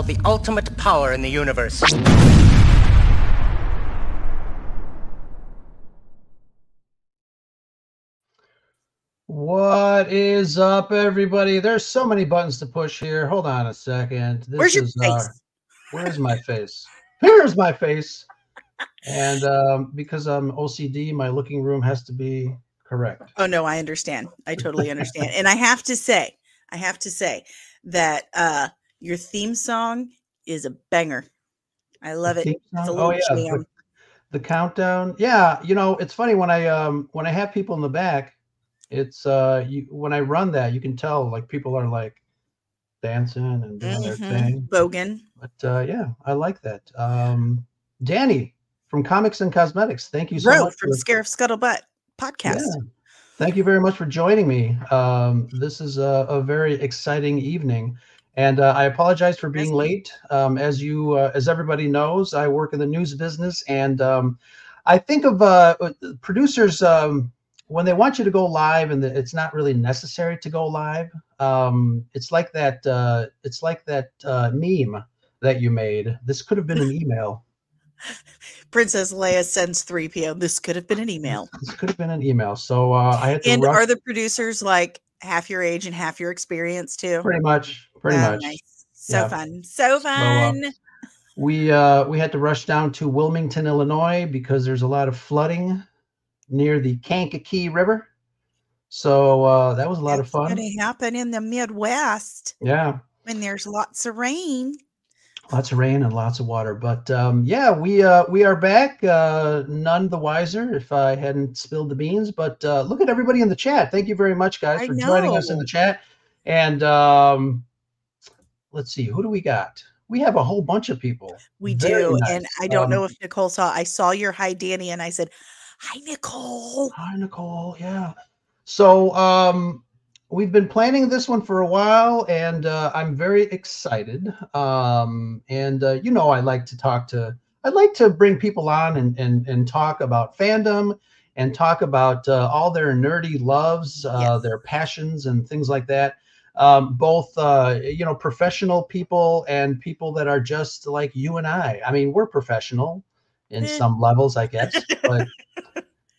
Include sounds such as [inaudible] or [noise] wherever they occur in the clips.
This station is now the ultimate power in the universe. What is up, everybody? There's so many buttons to push here. Hold on a second. This Where's your is, face? Uh, where's my face? Here's my face. And um, because I'm OCD, my looking room has to be correct. Oh no, I understand. I totally understand. and I have to say, I have to say that uh, your theme song is a banger. I love it. oh yeah, the, the, countdown. Yeah, you know, it's funny when I um when I have people in the back it's uh you when I run that you can tell like people are like dancing and doing mm-hmm. their thing. Bogan. But uh yeah, I like that. Um Dani from Comics and Cosmetics. Thank you so much from for, Scarif Scuttlebutt podcast. Yeah. Thank you very much for joining me. Um, this is a, a, very exciting evening, and uh, I apologize for being late. Um, as you, uh, as everybody knows, I work in the news business, and um, I think of uh, producers um, when they want you to go live and it's not really necessary to go live um, it's like that uh, it's like that uh, meme that you made. This could have been an email. [laughs] Princess leia sends 3 p.m this could have been an email. This could have been an email. So uh, i had to and are the producers like half your age and half your experience too? Pretty much pretty oh, much nice. so yeah. fun so fun so, uh, we uh we had to rush down to wilmington illinois because there's a lot of flooding near the Kankakee River. So uh, that was a lot That's of fun. Going to happen in the Midwest. Yeah. When there's lots of rain. Lots of rain and lots of water, but um, yeah, we uh, we are back. Uh, none the wiser if I hadn't spilled the beans. But uh, look at everybody in the chat. Thank you very much, guys, for joining us in the chat. And um, let's see, who do we got? we have a whole bunch of people. We Very do. Nice. And I don't um, know if Nicole saw, I saw your hi, Dani, and I said, Hi, Nicole. Hi, Nicole. Yeah. So um, we've been planning this one for a while, and uh, I'm very excited. Um, and uh, you know, I like to talk to. I'd like to bring people on and and and talk about fandom and talk about uh, all their nerdy loves, uh, yes. their passions, and things like that. Um, both uh, you know, professional people and people that are just like you and I. I mean, we're professional in eh. some levels, I guess, but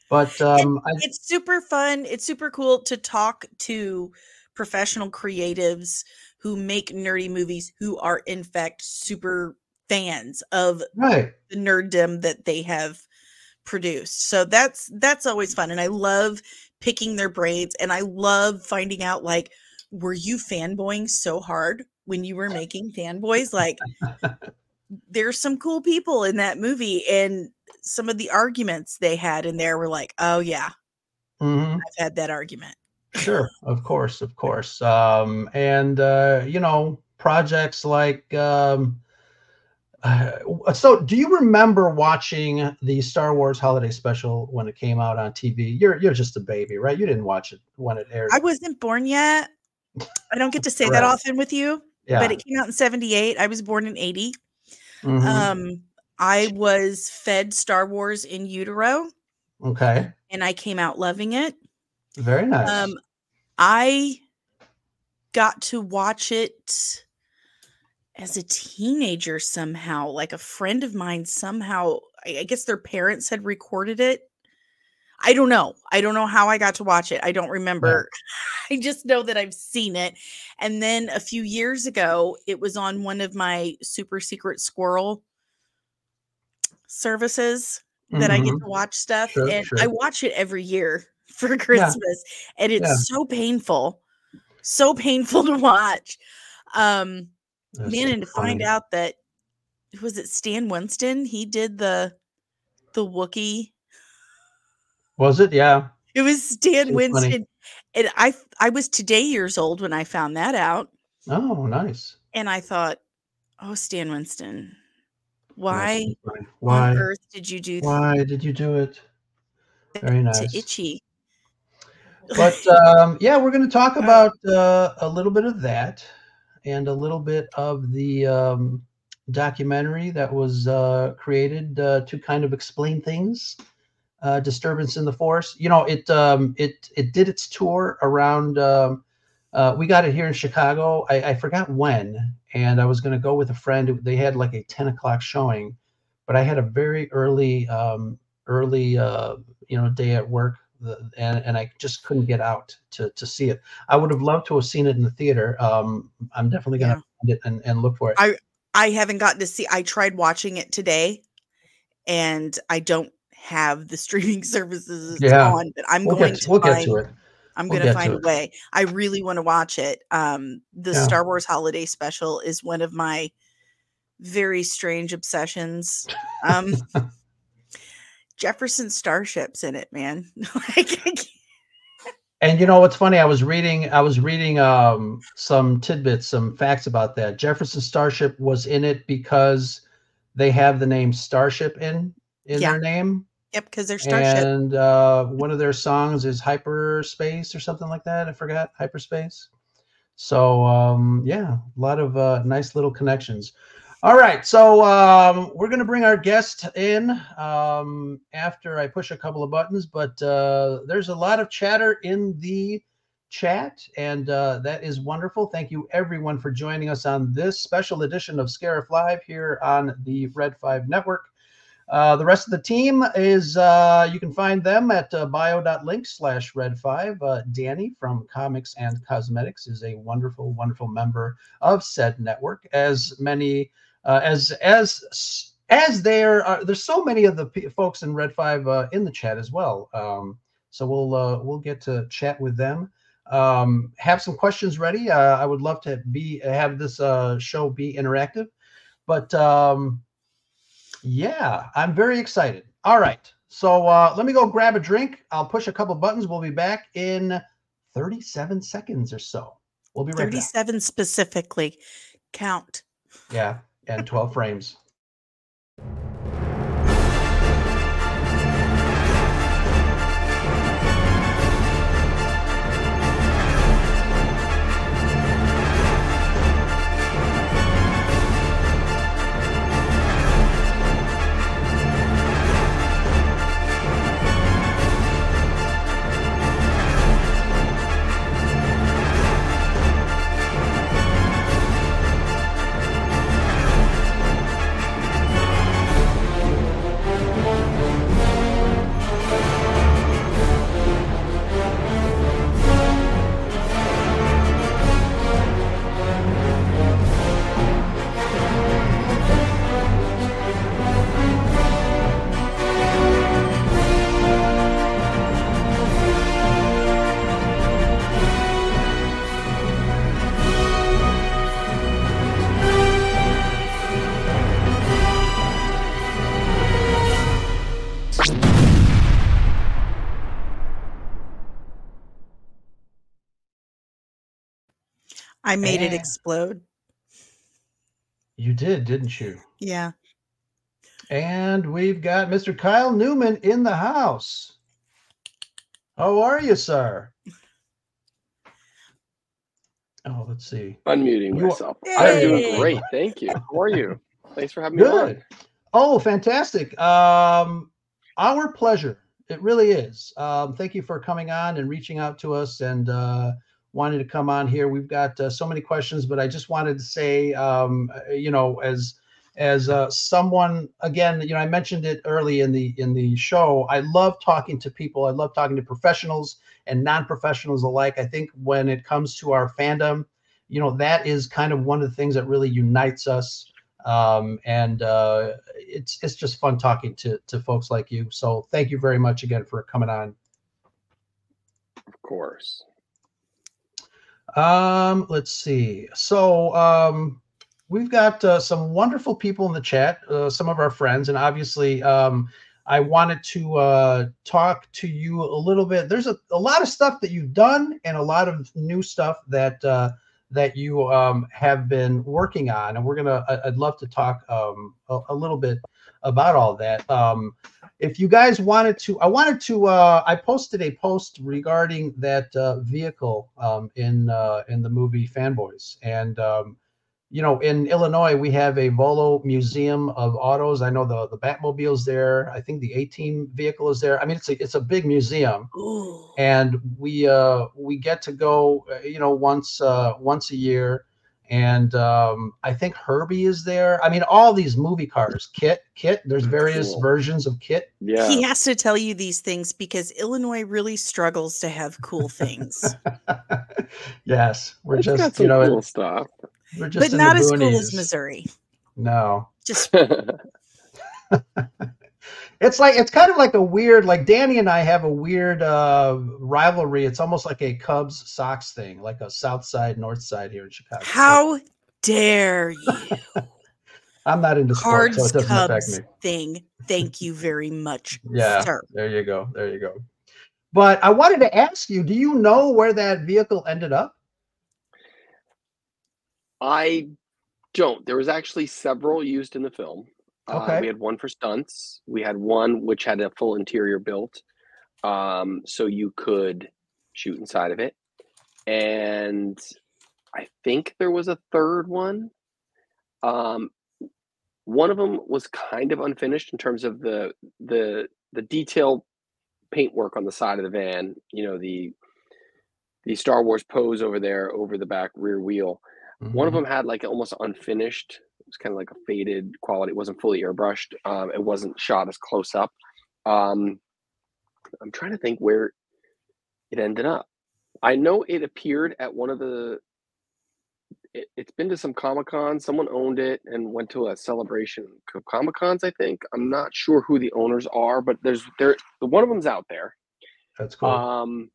but [laughs] um, I, it's super fun. It's super cool to talk to professional creatives who make nerdy movies who are in fact super fans of right. the nerddom that they have produced. So that's that's always fun and I love picking their brains and I love finding out like were you fanboying so hard when you were making fanboys like [laughs] there's some cool people in that movie and some of the arguments they had in there were like, oh yeah, mm-hmm. I've had that argument. sure, of course, of course. Um, and uh, you know, projects like um, uh, so do you remember watching the Star Wars holiday special when it came out on TV? You're you're just a baby, right? You didn't watch it when it aired. I wasn't born yet. I don't get to say that often with you. Yeah. But it came out in 78. I was born in 80. Mm-hmm. Um I was fed Star Wars in utero. Okay. And I came out loving it. Very nice. Um, I got to watch it as a teenager somehow. Like a friend of mine somehow, I guess their parents had recorded it. I don't know. I don't know how I got to watch it. I don't remember. [laughs] I just know that I've seen it. And then a few years ago, it was on one of my super secret squirrel services that mm-hmm. I get mm-hmm. to watch stuff, sure, and sure. I watch it every year [laughs] for Christmas, yeah. and it's yeah. so painful, so painful [laughs] to watch. Um, That's man, so and to find out that was it Stan Winston? He did the the Wookie. Was it? Yeah. It was Stan Winston. Funny. And I I was today years old when I found that out. Oh, nice. And I thought, oh, Stan Winston, why, why on earth did you do? Why did you do it? Very nice. To itchy. But [laughs] um, yeah, we're going to talk about uh, a little bit of that and a little bit of the um, documentary that was uh, created uh, to kind of explain things. Uh, disturbance in the force. You know, it um, it it did its tour around um, uh, we got it here in Chicago. I, I forgot when, and I was going to go with a friend. They had like a 10 o'clock showing, but I had a very early, um, early, uh, you know, day at work, the, and and I just couldn't get out to to see it. I would have loved to have seen it in the theater. Um, I'm definitely going to Yeah. find it and, and look for it. I I haven't gotten to see. I tried watching it today, and I don't have the streaming [laughs] services Yeah. on. But I'm we'll going get to we'll find. get to it. I'm we'll going to find a way. I really want to watch it. Um, the Yeah. Star Wars Holiday Special is one of my very strange obsessions. Um, [laughs] Jefferson Starship's in it, man. [laughs] like, I can't- And you know what's funny? I was reading I was reading um some tidbits, some facts about that. Jefferson Starship was in it because they have the name Starship in in Yeah. their name. Yep, because they're Starship. And uh one of their songs is Hyperspace or something like that. I forgot. Hyperspace. So um yeah, a lot of uh nice little connections. All right, so um, we're going to bring our guest in um, after I push a couple of buttons, but uh, there's a lot of chatter in the chat, and uh, that is wonderful. Thank you, everyone, for joining us on this special edition of Scarif Live here on the Red 5 Network. Uh, the rest of the team is, uh, you can find them at uh, bio.link slash red 5. Uh, Dani from Comics and Cosmetics is a wonderful, wonderful member of said network, as many uh, as as as there are there's so many of the p- folks in red 5 uh, in the chat as well. Um, so we'll we'll get to chat with them. Um, have some questions ready. I would love to be have this show be interactive. But um, yeah i'm very excited. All right so uh, let me go grab a drink. I'll push a couple buttons. We'll be back in 37 seconds or so. We'll be right back. 37 specifically. Count. yeah and 12 frames I made it explode. you did didn't you Yeah. And we've got Mr. Kyle Newman in the house. How are you, sir? Oh, let's see. Unmuting You are- myself. I'm doing great. Thank you. How are you? Thanks for having me Good. on. Oh, fantastic. Um, our pleasure. It really is. Um, thank you for coming on and reaching out to us and uh, wanting to come on here. We've got uh, so many questions, but I just wanted to say, um, uh, you know, as as uh, someone again, you know, I mentioned it early in the in the show. I love talking to people. I love talking to professionals and non-professionals alike. I think when it comes to our fandom, you know, that is kind of one of the things that really unites us um, and uh, it's it's just fun talking to to folks like you. So thank you very much again for coming on. Of course. Um, let's see. So um, we've got uh, some wonderful people in the chat, uh, some of our friends, and obviously um, I wanted to uh, talk to you a little bit. There's a, a lot of stuff that you've done and a lot of new stuff that uh, that you um, have been working on, and we're gonna. I- I'd love to talk um, a, a little bit about all that. Um, if you guys wanted to, I wanted to. Uh, I posted a post regarding that uh, vehicle um, in uh, in the movie Fanboys, and um, you know, in Illinois, we have a Volo Museum of Autos. I know the the Batmobile's there. I think the A Team vehicle is there. I mean, it's a it's a big museum, Ooh. and we uh, we get to go, uh, you know, once uh, once a year. And um, I think Herbie is there. I mean, all these movie cars, Kit, Kit. There's various Cool. versions of Kit. Yeah. He has to tell you these things because Illinois really struggles to have cool things, [laughs] yes, we're It's got just some you know cool stuff. we're just but not as cool as. Missouri. No, Just [laughs] it's like it's kind of like a weird like Dani and I have a weird uh rivalry. It's almost like a Cubs Sox thing, like a South Side North Side here in Chicago. how dare you? [laughs] I'm not into sports, Cards so it doesn't affect Cubs me. thing. Thank you very much, [laughs] Yeah, sir. there you go, there you go. But I wanted to ask you, do you know where that vehicle ended up? I don't. There was actually several used in the film. Uh, we had one for stunts. We had one which had a full interior built, um, so you could shoot inside of it. And I think there was a third one. Um, one of them was kind of unfinished in terms of the the the detailed paintwork on the side of the van. You know the the Star Wars pose over there over the back rear wheel. One of Mhm. them had like almost unfinished. Was kind of like a faded quality. It wasn't fully airbrushed. Um, it wasn't shot as close up. Um, I'm trying to think where it ended up. I know it appeared at one of the. It, it's been to some Comic Con. Someone owned it and went to a celebration of Comic Cons. I think. I'm not sure who the owners are, but there's there. One of them's out there. That's cool. Um,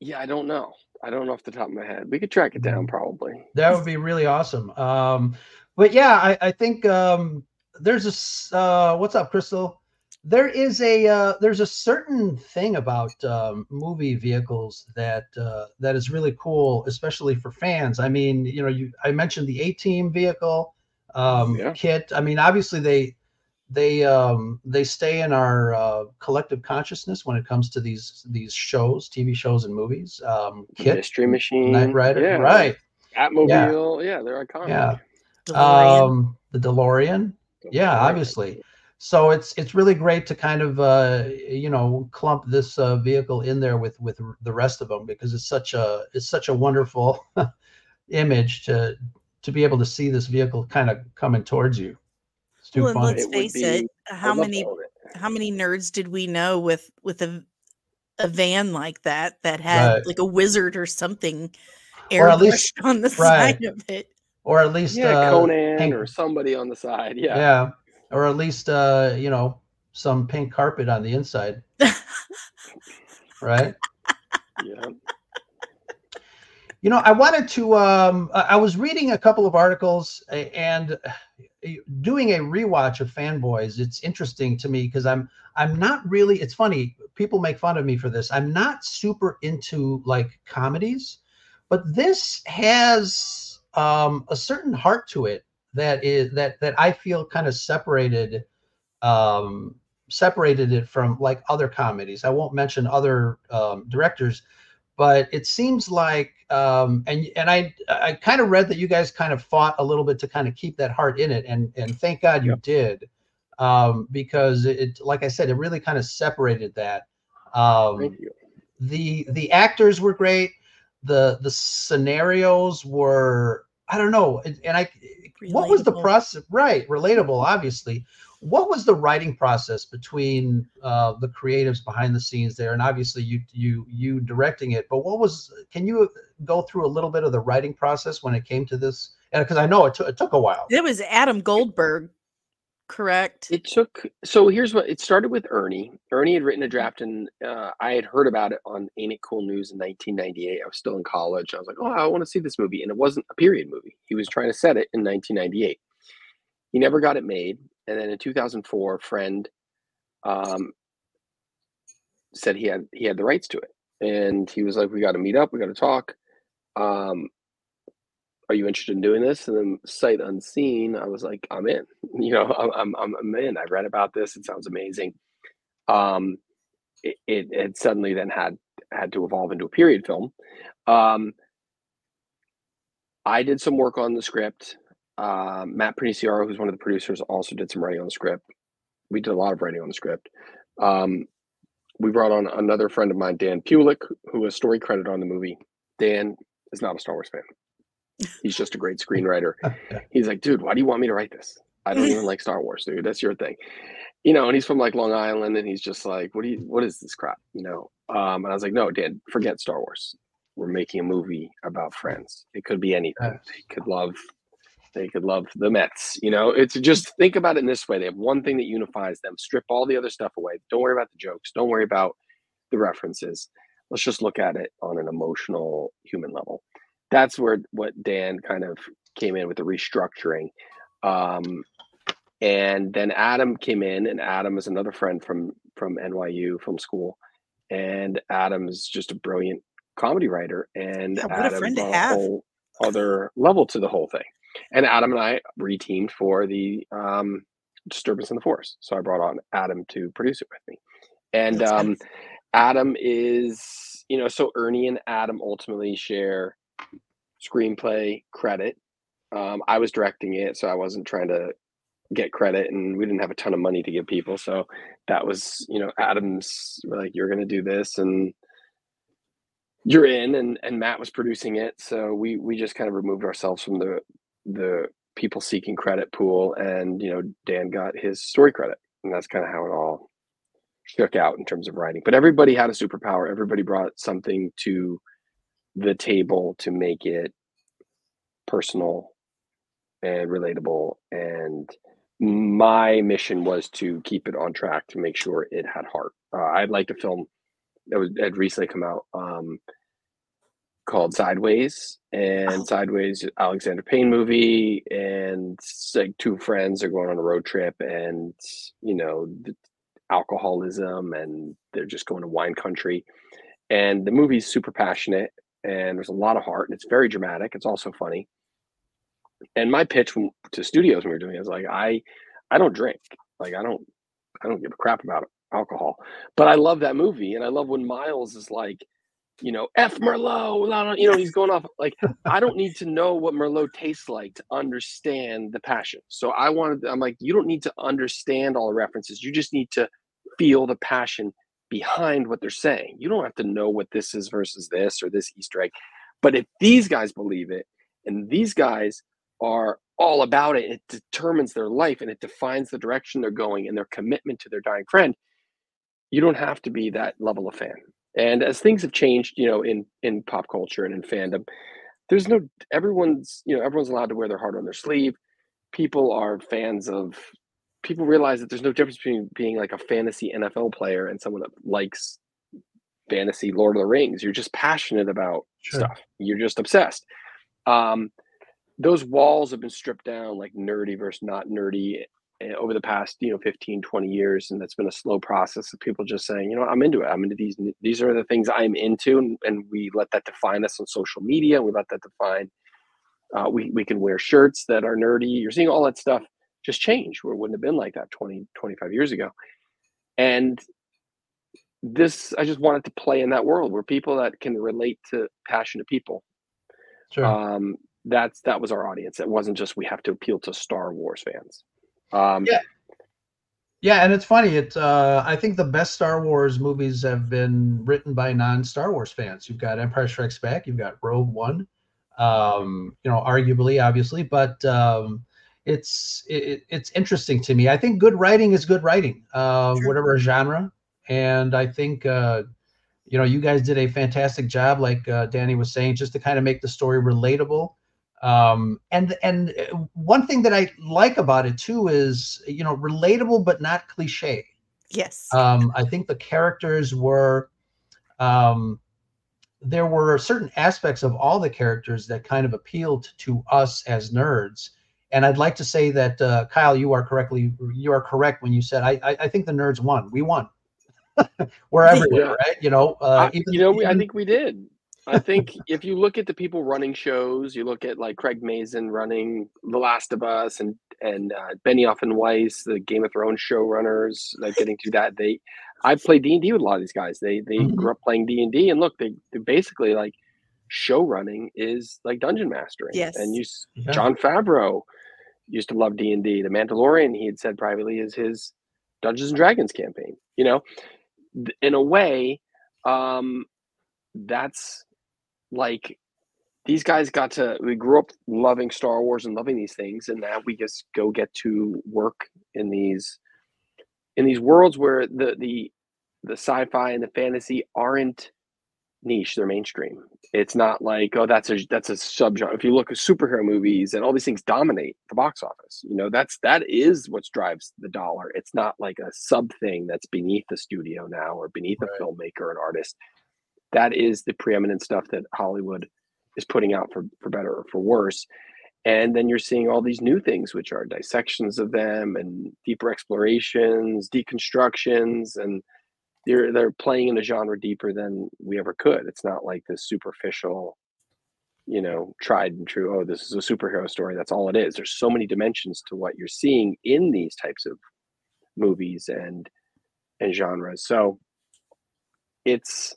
yeah, I don't know. I don't know off the top of my head. We could track it down probably. That would be really awesome. Um, but yeah, I, I think um, there's a uh, what's up, Crystal? There is a uh, there's a certain thing about um, movie vehicles that uh, that is really cool, especially for fans. I mean, you know, you I mentioned the A Team vehicle um, Yeah. kit. I mean, obviously they they um, they stay in our uh, collective consciousness when it comes to these these shows, TV shows, and movies. Um, kit, Mystery Machine, Knight Rider, yeah, right? Batmobile, yeah, they're iconic. Yeah. DeLorean. um the delorean yeah obviously so it's it's really great to kind of uh you know clump this uh, vehicle in there with with the rest of them because it's such a it's such a wonderful [laughs] image to to be able to see this vehicle kind of coming towards you it's too well, and fun let's It would face it. How I'd love to many it. how many nerds did we know with with a a van like that that had Right. like a wizard or something Or at airbrushed least- on the right. side of it? or at least Yeah, uh, Conan pink- or somebody on the side. Yeah. yeah or at least uh you know some pink carpet on the inside right [laughs] yeah. You know, I wanted to. Um, I I was reading a couple of articles and uh, doing a rewatch of Fanboys. It's interesting to me because I'm I'm not really. It's funny. People make fun of me for this. I'm not super into like comedies, but this has um, a certain heart to it that is that that I feel kind of separated um, separated it from like other comedies. I won't mention other um, directors but it seems like um and and i i kind of read that you guys kind of fought a little bit to kind of keep that heart in it and and thank god you Yep. did um because it, like i said it really kind of separated that um Thank you. the the actors were great the the scenarios were i don't know and and i what was the process right relatable obviously. What was the writing process between uh, the creatives behind the scenes there? And obviously you you you directing it but what was can you go through a little bit of the writing process when it came to this? Because i know it, took it took a while. It was Adam Goldberg, correct? It took so here's what it started with Ernie. Ernie had written a draft and uh, I had heard about it on Ain't It Cool News in 1998. I was still in college. I was like, oh, I want to see this movie. And it wasn't a period movie. He was trying to set it in 1998. He never got it made. And then in 2004, a friend um, said he had he had the rights to it. And he was like, we got to meet up. We got to talk. Um, are you interested in doing this? And then sight unseen, I was like, I'm in. [laughs] You know, I'm I'm I'm in. I read about this. It sounds amazing. Um, it, it it suddenly then had had to evolve into a period film. Um, I did some work on the script. Uh, Matt Perniciaro, who's one of the producers, also did some writing on the script. We did a lot of writing on the script. Um, we brought on another friend of mine, Dan Polier, who has story credit on the movie. Dan is not a Star Wars fan. He's just a great [laughs] screenwriter. He's like, dude, why do you want me to write this? I don't even like Star Wars, dude. That's your thing. You know, and he's from like Long Island and he's just like, what do you what is this crap? You know? Um, and I was like, no, Dan, forget Star Wars. We're making a movie about friends. It could be anything. They could love they could love the Mets. You know, it's just think about it in this way. They have one thing that unifies them. Strip all the other stuff away. Don't worry about the jokes. Don't worry about the references. Let's just look at it on an emotional human level. That's where what Dan kind of came in with the restructuring. Um, and then Adam came in, and Adam is another friend from from NYU from school, and Adam is just a brilliant comedy writer, and Yeah, what a Adam friend to brought have. whole other level to the whole thing. And Adam and I reteamed for the um, Disturbance in the Force, so I brought on Adam to produce it with me, and um. Adam is you know so Ernie and Adam ultimately share screenplay credit. Um, I was directing it, so I wasn't trying to get credit, and we didn't have a ton of money to give people. So that was, you know, Adam's like, you're going to do this, and you're in, and and Matt was producing it. So we we just kind of removed ourselves from the the people seeking credit pool, and you know, Dan got his story credit, and that's kind of how it all shook out in terms of writing. But everybody had a superpower. Everybody brought something to the table to make it personal and relatable and my mission was to keep it on track to make sure it had heart uh, i'd like a film that was had recently come out um, called sideways and Oh. sideways alexander payne movie and it's like two friends are going on a road trip and you know the alcoholism and they're just going to wine country and the movie's super passionate and there's a lot of heart and it's very dramatic it's also funny. And my pitch to studios when we were doing it was like i i don't drink. Like i don't i don't give a crap about alcohol. But i love that movie and i love when miles is like you know f merlot you know he's going off like i don't need to know what merlot tastes like to understand the passion. So i wanted i'm like you don't need to understand all the references you just need to feel the passion behind what they're saying you don't have to know what this is versus this or this easter egg but if these guys believe it and these guys are all about it. It determines their life and it defines the direction they're going and their commitment to their dying friend. You don't have to be that level of fan. And as things have changed, you know, in in pop culture and in fandom, there's no everyone's you know everyone's allowed to wear their heart on their sleeve. People are fans of. People realize that there's no difference between being like a fantasy NFL player and someone that likes fantasy Lord of the Rings. You're just passionate about Sure. stuff. You're just obsessed. Um, those walls have been stripped down like nerdy versus not nerdy eh, over the past you know 15 20 years and that's been a slow process of people just saying you know i'm into it i'm into these these are the things i'm into and, and we let that define us on social media we let that define uh, we, we can wear shirts that are nerdy you're seeing all that stuff just change where it wouldn't have been like that 20 25 years ago and this i just wanted to play in that world where people that can relate to passionate people Sure. um, that's that was our audience. It wasn't just we have to appeal to Star Wars fans. Um, Yeah. Yeah, and it's funny. It uh, I think the best Star Wars movies have been written by non-Star Wars fans. You've got Empire Strikes Back, you've got Rogue One, um, you know, arguably, obviously, but um, it's it, it's interesting to me. I think good writing is good writing, uh, Sure. whatever genre, and I think uh, you know you guys did a fantastic job, like uh, Dani was saying, just to kind of make the story relatable um and and uh, one thing that i like about it too is you know relatable but not cliche Yes. um i think the characters were um there were certain aspects of all the characters that kind of appealed to us as nerds and i'd like to say that uh, kyle you are correctly you are correct when you said i i, I think the nerds won we won [laughs] we're Yeah. everywhere right you know uh, I, you know, we, I think we did. I think if you look at the people running shows, you look at like Craig Mazin running The Last of Us and and uh, Benioff and Weiss, the Game of Thrones showrunners, like getting through that. They, I played D and D with a lot of these guys. They they Mhm. grew up playing D and D, and look, they they basically like show running is like dungeon mastering. Yes. And you, Yeah. Jon Favreau used to love D and D. The Mandalorian, he had said privately, is his Dungeons and Dragons campaign. You know, in a way, um, that's like these guys got to. We grew up loving Star Wars and loving these things, and now we just go get to work in these in these worlds where the the the sci-fi and the fantasy aren't niche they're mainstream. It's not like oh that's a that's a subgenre. If you look at superhero movies and all these things dominate the box office you know that's that is what drives the dollar. It's not like a sub thing that's beneath the studio now or beneath Right. a filmmaker or an artist. That is the preeminent stuff that hollywood is putting out for for better or for worse. And then you're seeing all these new things which are dissections of them and deeper explorations deconstructions and they're they're playing in a genre deeper than we ever could. It's not like this superficial, you know, tried and true. Oh, this is a superhero story. That's all it is. There's so many dimensions to what you're seeing in these types of movies and and genres. So it's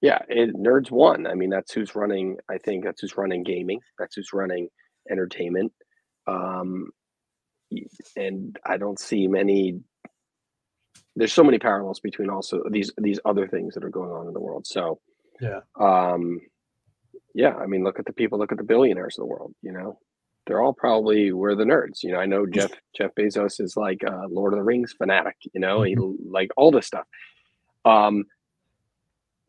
yeah, it, nerds won. I mean, that's who's running. I think that's who's running gaming. That's who's running entertainment. Um, and I don't see many there's so many parallels between also these these other things that are going on in the world. So Yeah. um, yeah. I mean, look at the people, look at the billionaires of the world. You know, they're all probably we're the nerds. You know, I know [laughs] Jeff Jeff Bezos is like a Lord of the Rings fanatic. You know, he like all this stuff. Um,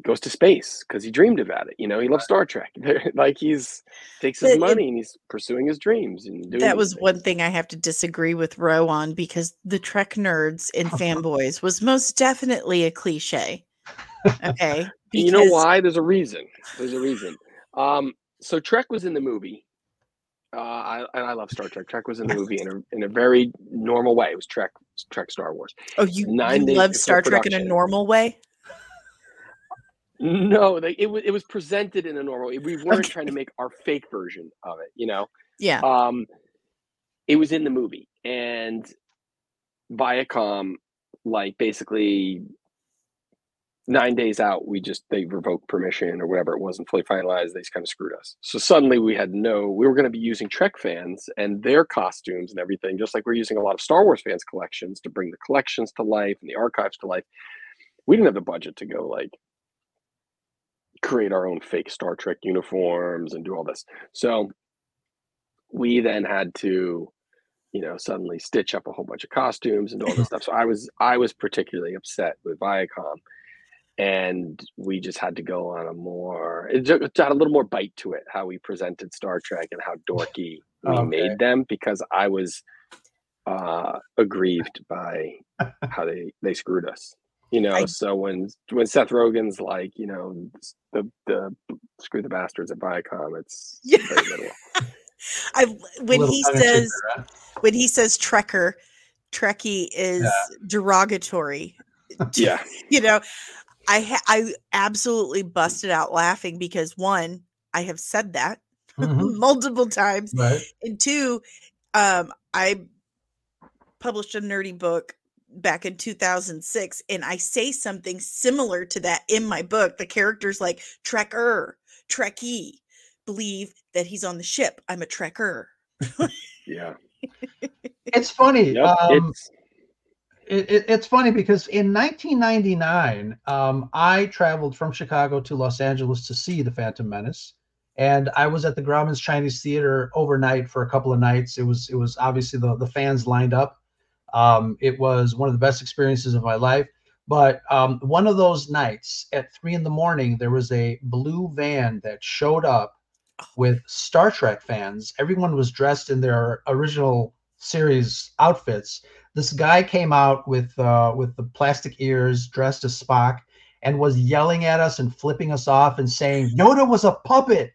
goes to space because he dreamed about it. You know, he loves Star Trek. [laughs] like he's takes his it- money and he's pursuing his dreams and doing that was things. one thing I have to disagree with Ro on because the Trek nerds and [laughs] fanboys was most definitely a cliche. Okay. [laughs] you know why? There's a reason. There's a reason. Um, so Trek was in the movie. Uh, I, and I love Star Trek. Trek was in the movie in a in a very normal way. It was Trek Trek Star Wars. Oh, you, nine you love Star Trek in a normal way? No, they, it was it was presented in a normal. We weren't Okay. trying to make our fake version of it. You know, Yeah. um, it was in the movie, and Viacom, like basically nine days out, we just they revoked permission or whatever it wasn't fully finalized. They just kind of screwed us. So suddenly we had no. We were going to be using Trek fans and their costumes and everything, just like we're using a lot of Star Wars fans collections to bring the collections to life and the archives to life. We didn't have the budget to go like create our own fake Star Trek uniforms and do all this. So we then had to, you know, suddenly stitch up a whole bunch of costumes and do all this [laughs] stuff. So I was I was particularly upset with Viacom, and we just had to go on a more it ju- it had a little more bite to it how we presented Star Trek and how dorky [laughs] we Okay. made them because I was uh aggrieved by [laughs] how they they screwed us you know I- so when when seth rogen's like you know the the screw the bastards at viacom it's Yeah. I [laughs] when he tongue in cheek says there, when he says Trekker, Trekkie is derogatory. [laughs] yeah [laughs] you know, I I absolutely busted out laughing because one, I have said that Mhm. multiple times, Right. and two, um, I published a nerdy book back in 2006 and i say something similar to that in my book the characters like trekker trekkie believe that he's on the ship i'm a trekker yeah [laughs] It's funny. yep, um, it's it, it, it's funny because in 1999, um, I traveled from Chicago to Los Angeles to see The Phantom Menace, and I was at the Grauman's Chinese Theater overnight for a couple of nights. It was it was obviously the the fans lined up. Um, it was one of the best experiences of my life. But um, one of those nights at three in the morning, there was a blue van that showed up with Star Trek fans. Everyone was dressed in their original series outfits this guy came out with uh, with the plastic ears, dressed as Spock, and was yelling at us and flipping us off and saying Yoda was a puppet.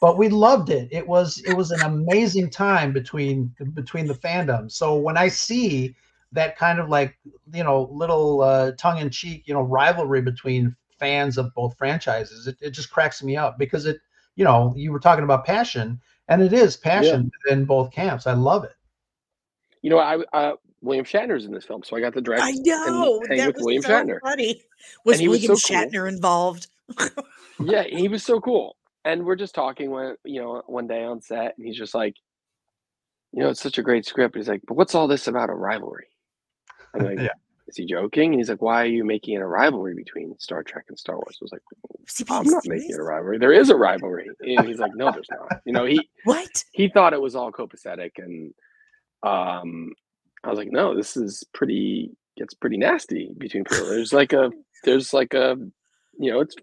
But we loved it. It was it was an amazing time between between the fandom. So when I see that kind of like you know little uh, tongue in cheek you know rivalry between fans of both franchises, it, it just cracks me up because it you know you were talking about passion and it is passion in both camps. I love it. you know i uh william shatner's in this film so i got the direct i know and hang that with was william so shatner funny was And he was william so cool. shatner involved [laughs] yeah he was so cool and we're just talking one you know one day on set, and he's just like, you know, it's such a great script. He's like, but what's all this about a rivalry? I'm [laughs] like, Yeah. is he joking? And he's like, why are you making it a rivalry between Star Trek and Star Wars? I was like, Was he being I'm not making it a rivalry. There is a rivalry, and he's like, no, there's not. You know, he [laughs] What? he thought it was all copacetic, and um, I was like, no, this is pretty. Gets pretty nasty between people. There's like a there's like a you know it's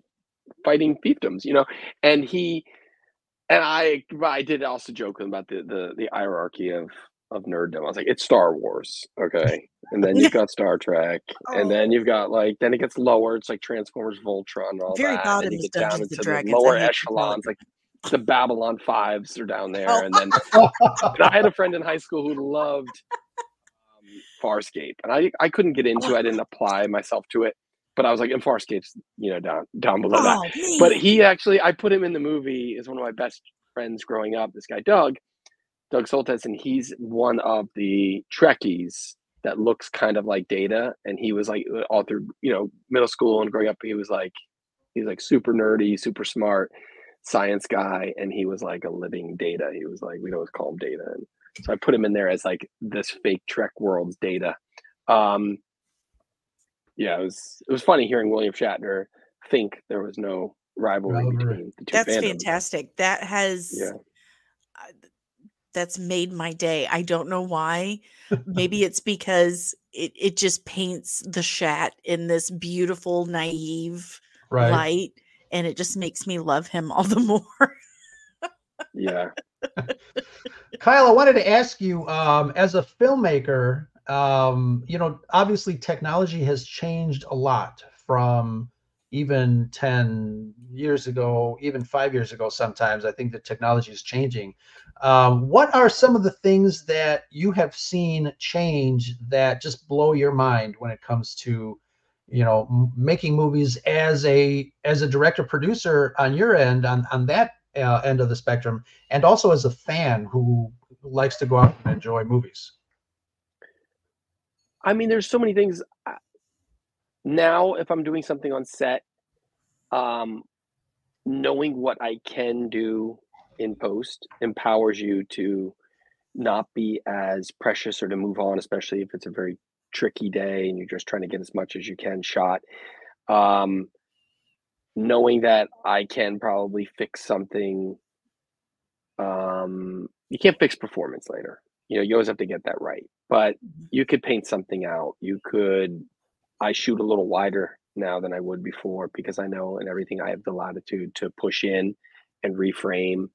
fighting fiefdoms, you know, and he and I I did also joke about the the the hierarchy of of nerddom. I was like, it's Star Wars, okay, and then you've [laughs] got Star Trek, and then you've got like then it gets lower. It's like Transformers, Voltron, and all Very that. bottom and you get down into the lower hate to tell echelons, like the Babylon Fives are down there, Oh. and then [laughs] and I had a friend in high school who loved um, Farscape, and I I couldn't get into. it. I didn't apply myself to it, but I was like, and Farscape's you know down down below that. Oh, man. But he actually, I put him in the movie as one of my best friends growing up. This guy Doug, Doug Soltes, and he's one of the Trekkies that looks kind of like Data, and he was like all through you know middle school and growing up, he was like he's like super nerdy, super smart science guy, and he was like a living Data. He was like we'd always call him Data, and so I put him in there as like this fake Trek world's Data. Um, yeah, it was it was funny hearing William Shatner think there was no rivalry Rivalry. between the two That's fandoms. fantastic. That has Yeah. uh, that's made my day. I don't know why. [laughs] Maybe it's because it, it just paints the Shat in this beautiful, naive right. light, and it just makes me love him all the [laughs] more. Yeah. [laughs] Kyle, I wanted to ask you, um, as a filmmaker, um, you know, obviously technology has changed a lot from even 10 years ago, even five years ago, sometimes. I think the technology is changing. Um, what are some of the things that you have seen change that just blow your mind when it comes to you know m- making movies as a as a director producer on your end on on that uh, end of the spectrum and also as a fan who likes to go out and enjoy movies. I mean, there's so many things. Now, if I'm doing something on set, um, knowing what I can do in post empowers you to not be as precious or to move on, especially if it's a very tricky day and you're just trying to get as much as you can shot. Um, knowing that I can probably fix something. Um, you can't fix performance later. You know, you always have to get that right. But mm-hmm. you could paint something out. You could. I shoot a little wider now than I would before because I know and everything I have the latitude to push in and reframe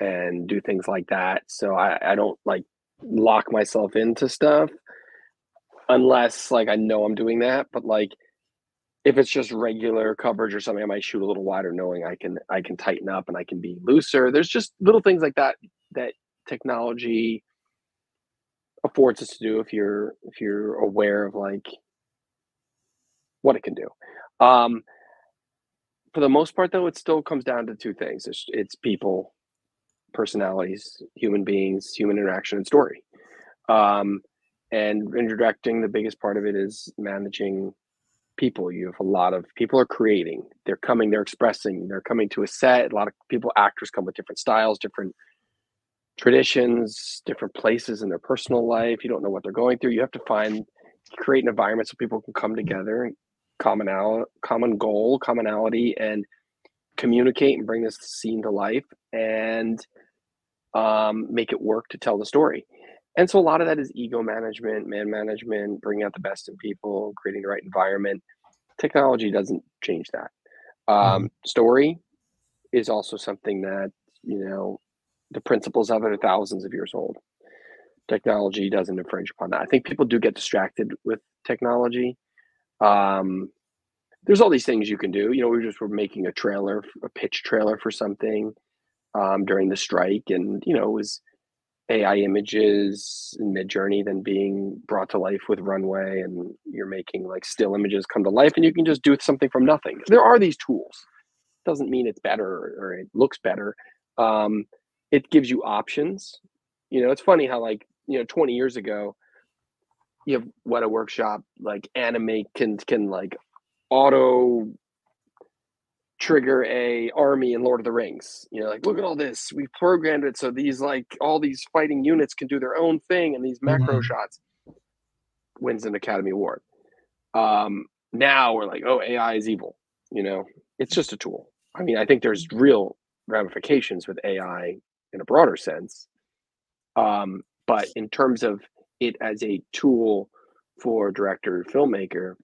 and do things like that. So I, I don't like lock myself into stuff unless like I know I'm doing that. But like if it's just regular coverage or something, I might shoot a little wider, knowing I can I can tighten up and I can be looser. There's just little things like that that technology affords us to do if you're if you're aware of like what it can do. Um, for the most part, though, it still comes down to two things: it's, it's people, personalities, human beings, human interaction, and story. Um, and interacting, the biggest part of it is managing people. You have a lot of people are creating. They're coming. They're expressing. They're coming to a set. A lot of people, actors, come with different styles, different traditions, different places in their personal life. You don't know what they're going through. You have to find create an environment so people can come together, commonality, common goal, commonality, and communicate and bring this scene to life and um, make it work to tell the story. And so a lot of that is ego management, man management, bringing out the best in people, creating the right environment. Technology doesn't change that. Um, Story is also something that you know the principles of it are thousands of years old. Technology doesn't infringe upon that. I think people do get distracted with technology. Um, there's all these things you can do. You know, we just were making a trailer, a pitch trailer for something um, during the strike, and you know, it was AI images in Midjourney then being brought to life with Runway, and you're making like still images come to life, and you can just do something from nothing. There are these tools. Doesn't mean it's better or, it looks better. Um, it gives you options. You know, it's funny how like you know 20 years ago, you have Weta Workshop like animate can can like auto trigger a army in Lord of the Rings. You know, like look at all this. We programmed it so these like all these fighting units can do their own thing and these macro Mhm. shots wins an Academy Award. Um, now we're like, oh, AI is evil. You know, it's just a tool. I mean, I think there's real ramifications with AI in a broader sense. Um, but in terms of it as a tool for director filmmaker,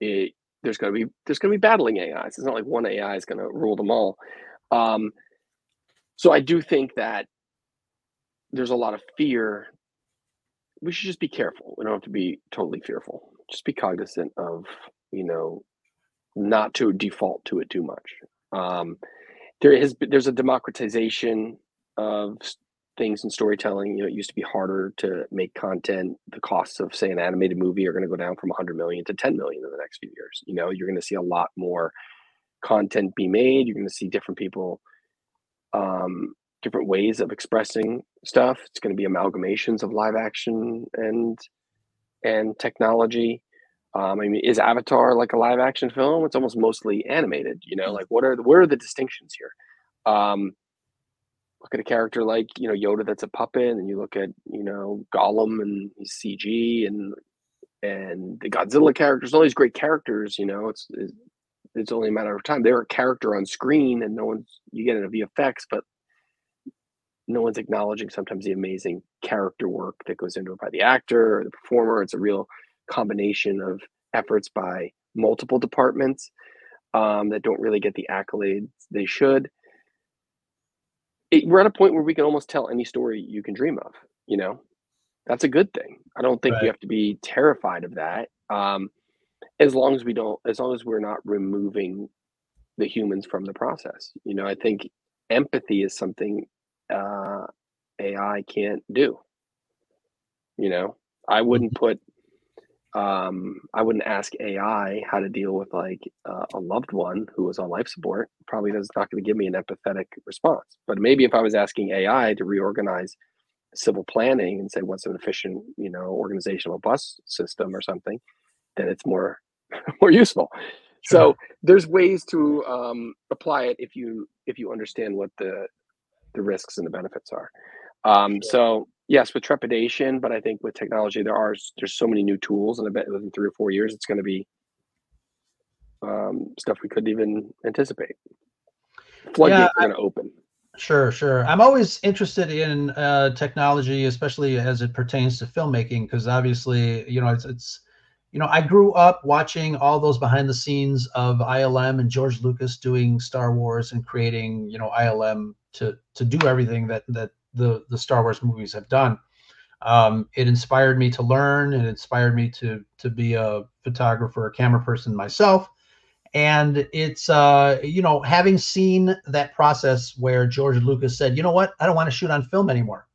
it there's going to be there's going to be battling AIs. It's not like one AI is going to rule them all. Um, so I do think that there's a lot of fear. We should just be careful. We don't have to be totally fearful. Just be cognizant of you know not to default to it too much. Um, there has there's a democratization of things in storytelling. You know, it used to be harder to make content. The costs of say an animated movie are going to go down from 100 million to 10 million in the next few years. You know, you're going to see a lot more content be made. You're going to see different people, um, different ways of expressing stuff. It's going to be amalgamations of live action and and technology. Um, I mean, is Avatar like a live action film? It's almost mostly animated. You know, like what are the, what are the distinctions here? Um, look at a character like you know Yoda that's a puppet, and you look at you know Gollum and CG, and and the Godzilla characters, all these great characters. You know, it's it's, it's only a matter of time. They're a character on screen, and no one's you get it in VFX, but no one's acknowledging sometimes the amazing character work that goes into it by the actor or the performer. It's a real combination of efforts by multiple departments um, that don't really get the accolades they should. It, we're at a point where we can almost tell any story you can dream of. You know, that's a good thing. I don't think Right. we have to be terrified of that. Um, as long as we don't, as long as we're not removing the humans from the process. You know, I think empathy is something uh, AI can't do. You know, I wouldn't put, um, I wouldn't ask AI how to deal with like uh, a loved one who was on life support. Probably does not going to give me an empathetic response. But maybe if I was asking AI to reorganize civil planning and say what's an efficient, you know, organizational bus system or something, then it's more [laughs] more useful. So there's ways to um, apply it if you if you understand what the the risks and the benefits are. Um, so yes, with trepidation, but I think with technology there are there's so many new tools, and I bet within three or four years it's going to be um, stuff we couldn't even anticipate. Floodgates are going to open. Sure, sure. I'm always interested in uh, technology, especially as it pertains to filmmaking, because obviously, you know, it's, it's, you know, I grew up watching all those behind the scenes of ILM and George Lucas doing Star Wars and creating, you know, ILM to to do everything that that the the Star Wars movies have done. Um, it inspired me to learn. It inspired me to to be a photographer, a camera person myself and it's uh you know having seen that process where george lucas said you know what i don't want to shoot on film anymore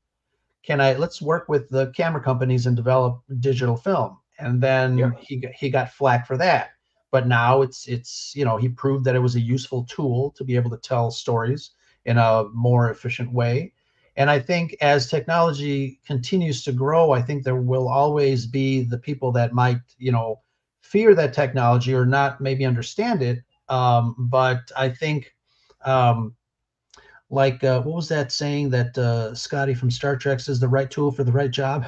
can i let's work with the camera companies and develop digital film and then Yeah. he he got flack for that but now it's it's you know he proved that it was a useful tool to be able to tell stories in a more efficient way and i think as technology continues to grow i think there will always be the people that might you know fear that technology or not maybe understand it. Um, but I think, um, like, uh, what was that saying that uh, Scotty from Star Trek says the right tool for the right job?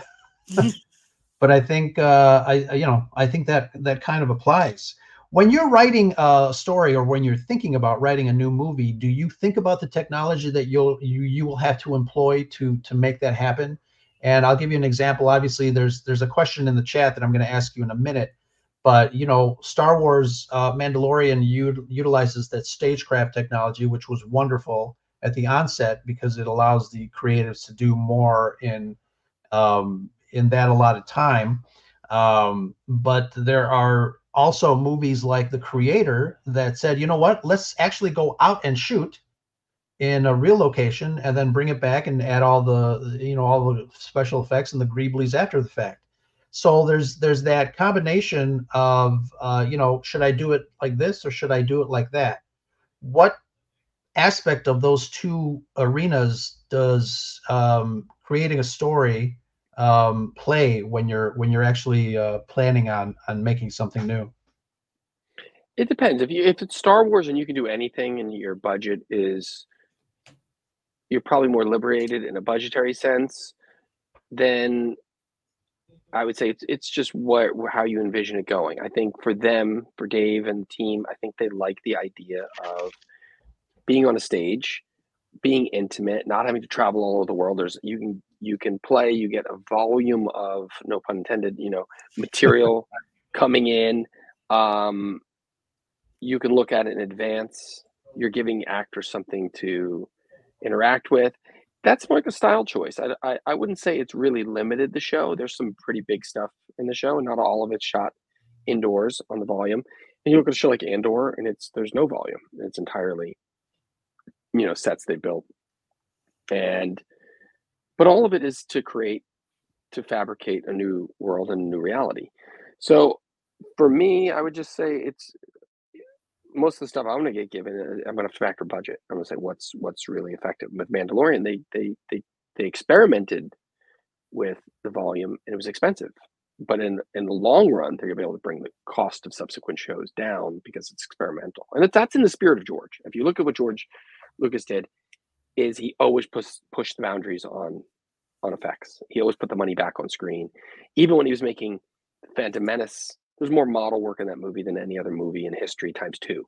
[laughs] but I think, uh, I, I- you know, I think that that kind of applies. When you're writing a story or when you're thinking about writing a new movie, do you think about the technology that you'll you you will have to employ to to make that happen? And I'll give you an example. Obviously, there's there's a question in the chat that I'm going to ask you in a minute but you know star wars uh, mandalorian u- utilizes that stagecraft technology which was wonderful at the onset because it allows the creatives to do more in um, in that allotted time um, but there are also movies like the creator that said you know what? Let's actually go out and shoot in a real location and then bring it back and add all the you know all the special effects and the greeblies after the fact. So there's there's that combination of uh, you know should i do it like this or should i do it like that? What aspect of those two arenas does um, creating a story um, play when you're when you're actually uh, planning on on making something new It depends. If you if it's Star Wars and you can do anything and your budget is you're probably more liberated in a budgetary sense, then I would say it's it's just what how you envision it going. I think for them, for Dave and the team, I think they like the idea of being on a stage, being intimate, not having to travel all over the world. There's you can you can play, you get a volume of no pun intended, you know, material [laughs] coming in. Um, you can look at it in advance. You're giving actors something to interact with that's more like a style choice. I, I, I wouldn't say it's really limited the show. There's some pretty big stuff in the show, and not all of it's shot indoors on the volume. And you look at a show like Andor, and it's there's no volume. It's entirely, you know, sets they built, and but all of it is to create, to fabricate a new world and a new reality. So for me, I would just say it's most of the stuff I'm going to get given, uh, I'm going to factor budget. I'm going to say what's what's really effective. With Mandalorian, they they they they experimented with the volume and it was expensive, but in in the long run, they're going to be able to bring the cost of subsequent shows down because it's experimental, and that's in the spirit of George. If you look at what George Lucas did, is he always push pushed the boundaries on on effects. He always put the money back on screen, even when he was making Phantom Menace there's more model work in that movie than any other movie in history times two.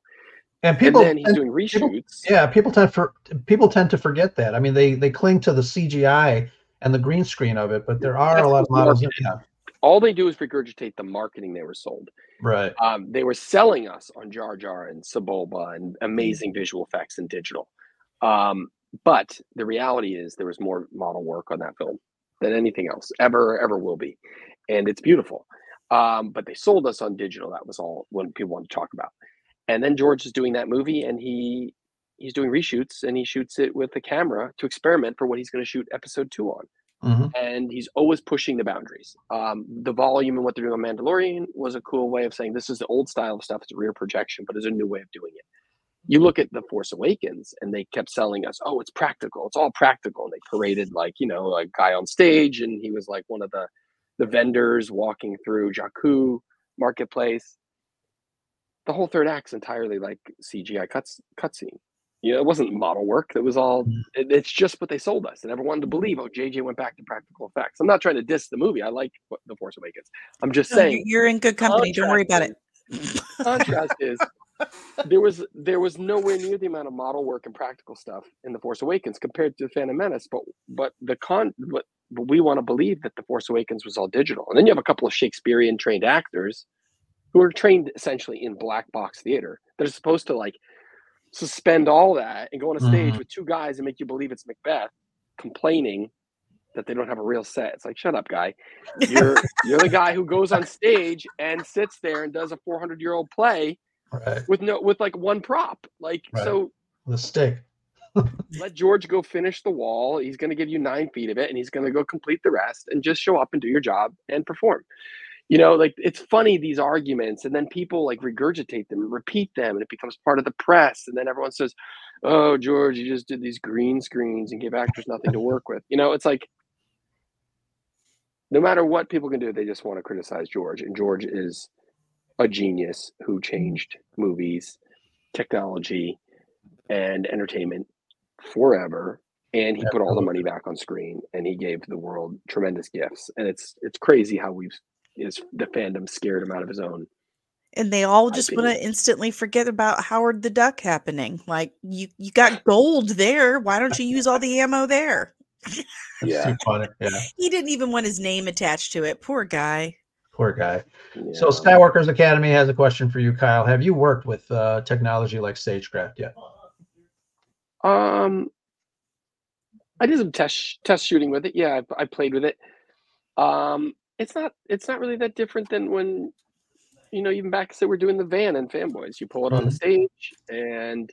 And people, and then he's doing reshoots. People, yeah, people tend for people tend to forget that. I mean, they they cling to the CGI and the green screen of it, but there are That's a lot of models. Yeah. All they do is regurgitate the marketing they were sold. Right. Um, they were selling us on Jar Jar and Sebulba and amazing visual effects and digital. Um, but the reality is there was more model work on that film than anything else ever ever will be, and it's beautiful. Um, but they sold us on digital. That was all when people wanted to talk about. And then George is doing that movie, and he he's doing reshoots, and he shoots it with the camera to experiment for what he's going to shoot episode two on. Mm-hmm. And he's always pushing the boundaries. Um, the volume and what they're doing on Mandalorian was a cool way of saying this is the old style of stuff. It's a rear projection, but it's a new way of doing it. You look at the Force Awakens, and they kept selling us, "Oh, it's practical. It's all practical." And they paraded like you know a guy on stage, and he was like one of the the vendors walking through Jakku marketplace. The whole third act's entirely like CGI cuts cutscene. You know, it wasn't model work. It was all. Mm. It, it's just what they sold us, and everyone to believe. Oh, JJ went back to practical effects. I'm not trying to diss the movie. I like The Force Awakens. I'm just no, saying you're in good company. Don't worry about it. Contrast is there was there was nowhere near the amount of model work and practical stuff in the Force Awakens compared to the Phantom Menace. But but the con but, but we want to believe that the Force Awakens was all digital. And then you have a couple of Shakespearean trained actors who are trained essentially in black box theater. They're supposed to like suspend all that and go on a stage mm-hmm. with two guys and make you believe it's Macbeth complaining that they don't have a real set. It's like, shut up, guy. You're [laughs] you're the guy who goes on stage and sits there and does a 400 year old play right. with no with like one prop. Like right. so the stick. [laughs] let George go finish the wall. He's going to give you nine feet of it, and he's going to go complete the rest, and just show up and do your job and perform. You know, like it's funny these arguments, and then people like regurgitate them, repeat them, and it becomes part of the press. And then everyone says, "Oh, George, you just did these green screens and gave actors nothing to work with." You know, it's like no matter what people can do, they just want to criticize George, and George is a genius who changed movies, technology, and entertainment forever. And he put all the money back on screen, and he gave the world tremendous gifts. And it's it's crazy how we've is the fandom scared him out of his own. And they all just want to instantly forget about Howard the Duck happening. Like you, you got gold there. Why don't you use all the ammo there? Yeah. yeah. He didn't even want his name attached to it. Poor guy. Poor guy. Yeah. So Skywalker's Academy has a question for you, Kyle. Have you worked with uh, technology like stagecraft yet? Um, I did some test test shooting with it. Yeah, I, I played with it. Um, it's not it's not really that different than when you know even back so we're doing the van and fanboys. You pull it on the mm-hmm. stage and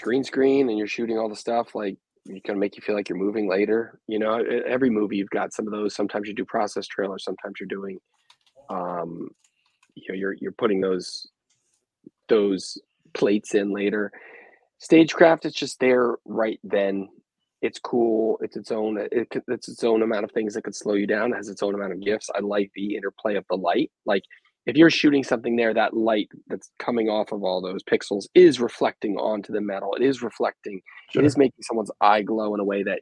green screen, and you're shooting all the stuff like you kind of make you feel like you're moving later. You know, every movie you've got some of those. Sometimes you do process trailers. Sometimes you're doing, um, you know, you're you're putting those those plates in later. Stagecraft, it's just there right then. It's cool. It's its own. It, it's its own amount of things that could slow you down. It has its own amount of gifts. I like the interplay of the light. Like if you're shooting something there, that light that's coming off of all those pixels is reflecting onto the metal. It is reflecting. Sure. It is making someone's eye glow in a way that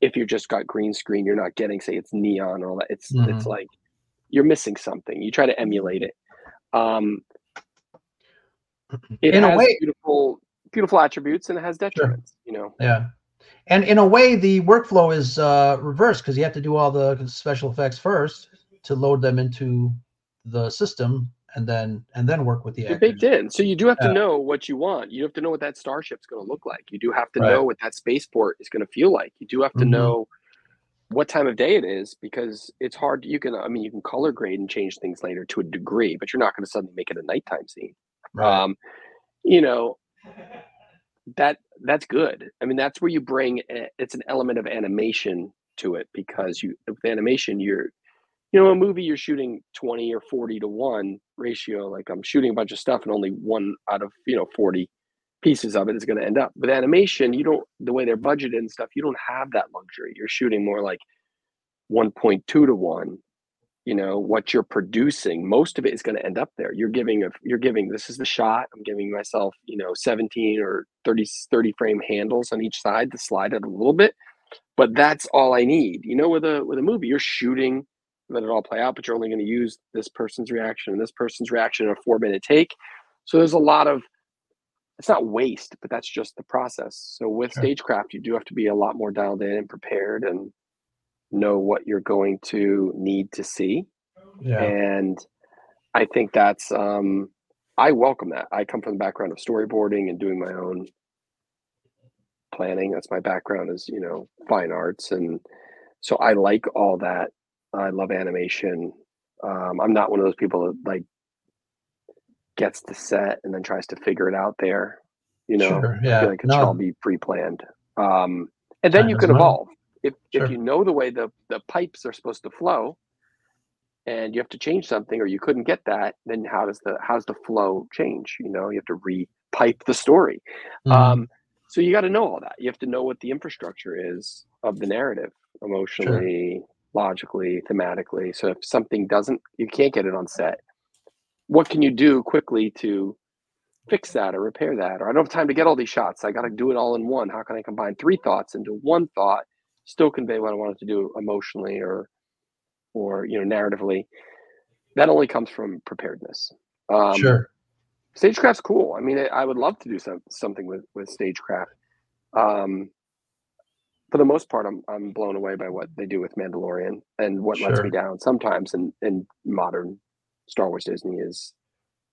if you just got green screen, you're not getting, say, it's neon or all that. It's Mhm. it's like you're missing something. You try to emulate it. Um, it In a way- beautiful beautiful attributes and it has detriments. You know, Yeah. And in a way, the workflow is uh, reversed because you have to do all the special effects first to load them into the system, and then and then work with the actors. baked in. So you do have Yeah. to know what you want. You have to know what that starship's going to look like. You do have to Right. know what that spaceport is going to feel like. You do have to Mhm. know what time of day it is because it's hard. You can, I mean, you can color grade and change things later to a degree, but you're not going to suddenly make it a nighttime scene. Right. Um, you know, that that's good. I mean, that's where you bring it's an element of animation to it because you with animation you're you know a movie you're shooting 20 or 40 to 1 ratio like i'm shooting a bunch of stuff and only one out of you know 40 pieces of it is going to end up. With animation you don't the way they're budgeted and stuff you don't have that luxury. You're shooting more like 1.2 to 1 you know what you're producing most of it is going to end up there. You're giving a you're giving this is the shot i'm giving myself you know 17 or 30 30 frame handles on each side to slide it a little bit but that's all i need. You know with a with a movie you're shooting let it all play out but you're only going to use this person's reaction and this person's reaction in a four minute take. So there's a lot of it's not waste but that's just the process. So with Sure. stagecraft you do have to be a lot more dialed in and prepared and know what you're going to need to see. Yeah. and i think that's um i welcome that. I come from the background of storyboarding and doing my own planning. That's my background is you know fine arts. And so i like all that i love animation um i'm not one of those people that like gets the set and then tries to figure it out there you know Sure. Yeah. like it should all be pre-planned um and then Time you can evolve if Sure. if you know the way the the pipes are supposed to flow and you have to change something or you couldn't get that then how does the how's the flow change you know you have to re-pipe the story Mhm. um so you got to know all that you have to know what the infrastructure is of the narrative emotionally logically thematically. So if something doesn't you can't get it on set what can you do quickly to fix that or repair that? Or i don't have time to get all these shots. I got to do it all in one. How can i combine three thoughts into one thought still convey what i wanted to do emotionally or or you know narratively? That only comes from preparedness. Um sure. stagecraft's cool. I mean I- i would love to do some, something with with stagecraft. Um for the most part I'm, I'm blown away by what they do with mandalorian and what lets me down sometimes in in modern star wars disney is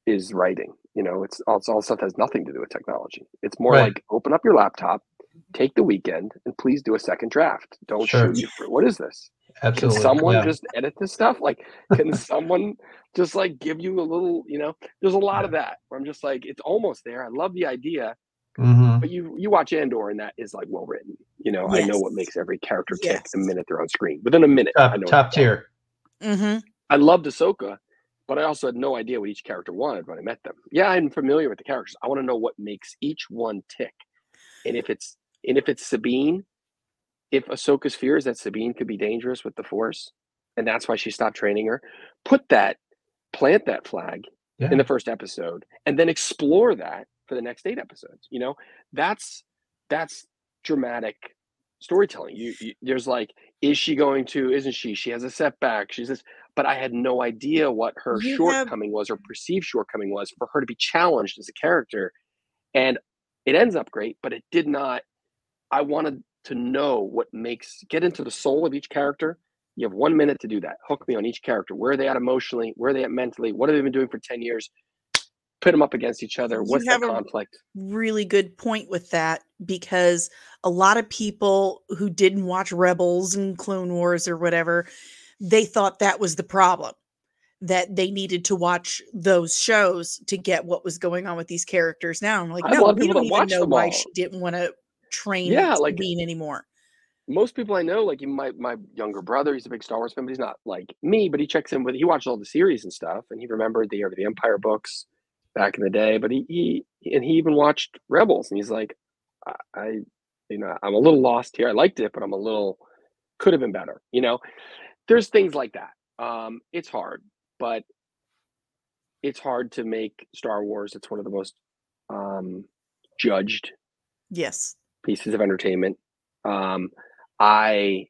is writing you know it's all, it's all stuff that has nothing to do with technology it's more Right. like open up your laptop mm-hmm. take the weekend and please do a second draft don't Sure. shoot you for what is this Absolutely. can someone yeah. just edit this stuff? Like, can [laughs] someone just like give you a little, you know, there's a lot of that where I'm just like, it's almost there. I love the idea, Mhm. but you you watch Andor and that is like well written. You know, I know what makes every character tick Yes. the minute they're on screen. Within a minute, I top know top what's going on. tier. Mm-hmm. I loved Ahsoka, but I also had no idea what each character wanted when I met them. Yeah, I'm familiar with the characters. I want to know what makes each one tick. And if it's and if it's Sabine, if Ahsoka's fear is that Sabine could be dangerous with the Force, and that's why she stopped training her, put that, plant that flag Yeah. in the first episode, and then explore that for the next eight episodes. You know, that's that's dramatic storytelling. You, you there's like, is she going to? Isn't she? She has a setback. She's this, but I had no idea what her You have- shortcoming was or perceived shortcoming was for her to be challenged as a character, and it ends up great, but it did not. I wanted to know what makes get into the soul of each character. You have one minute to do that. Hook me on each character. Where are they at emotionally? Where are they at mentally? What have they been doing for 10 years? Put them up against each other. What's the conflict? really good point with that because a lot of people who didn't watch Rebels and Clone Wars or whatever, they thought that was the problem. That they needed to watch those shows to get what was going on with these characters. Now I'm like, I no, we people don't even know why all. she didn't want to train Yeah, like- Sabine anymore. Most people I know, like my, my younger brother, he's a big Star Wars fan, but he's not like me, but he checks in with, he watches all the series and stuff, and he remembered the Heir to the Empire books back in the day, but he, he and he even watched Rebels, and he's like, I, I you know, I'm a little lost here. I liked it, but I'm a little, could have been better, you know? There's things like that. Um, it's hard, but it's hard to make Star Wars. It's one of the most um, judged Yes. pieces of entertainment. Um, I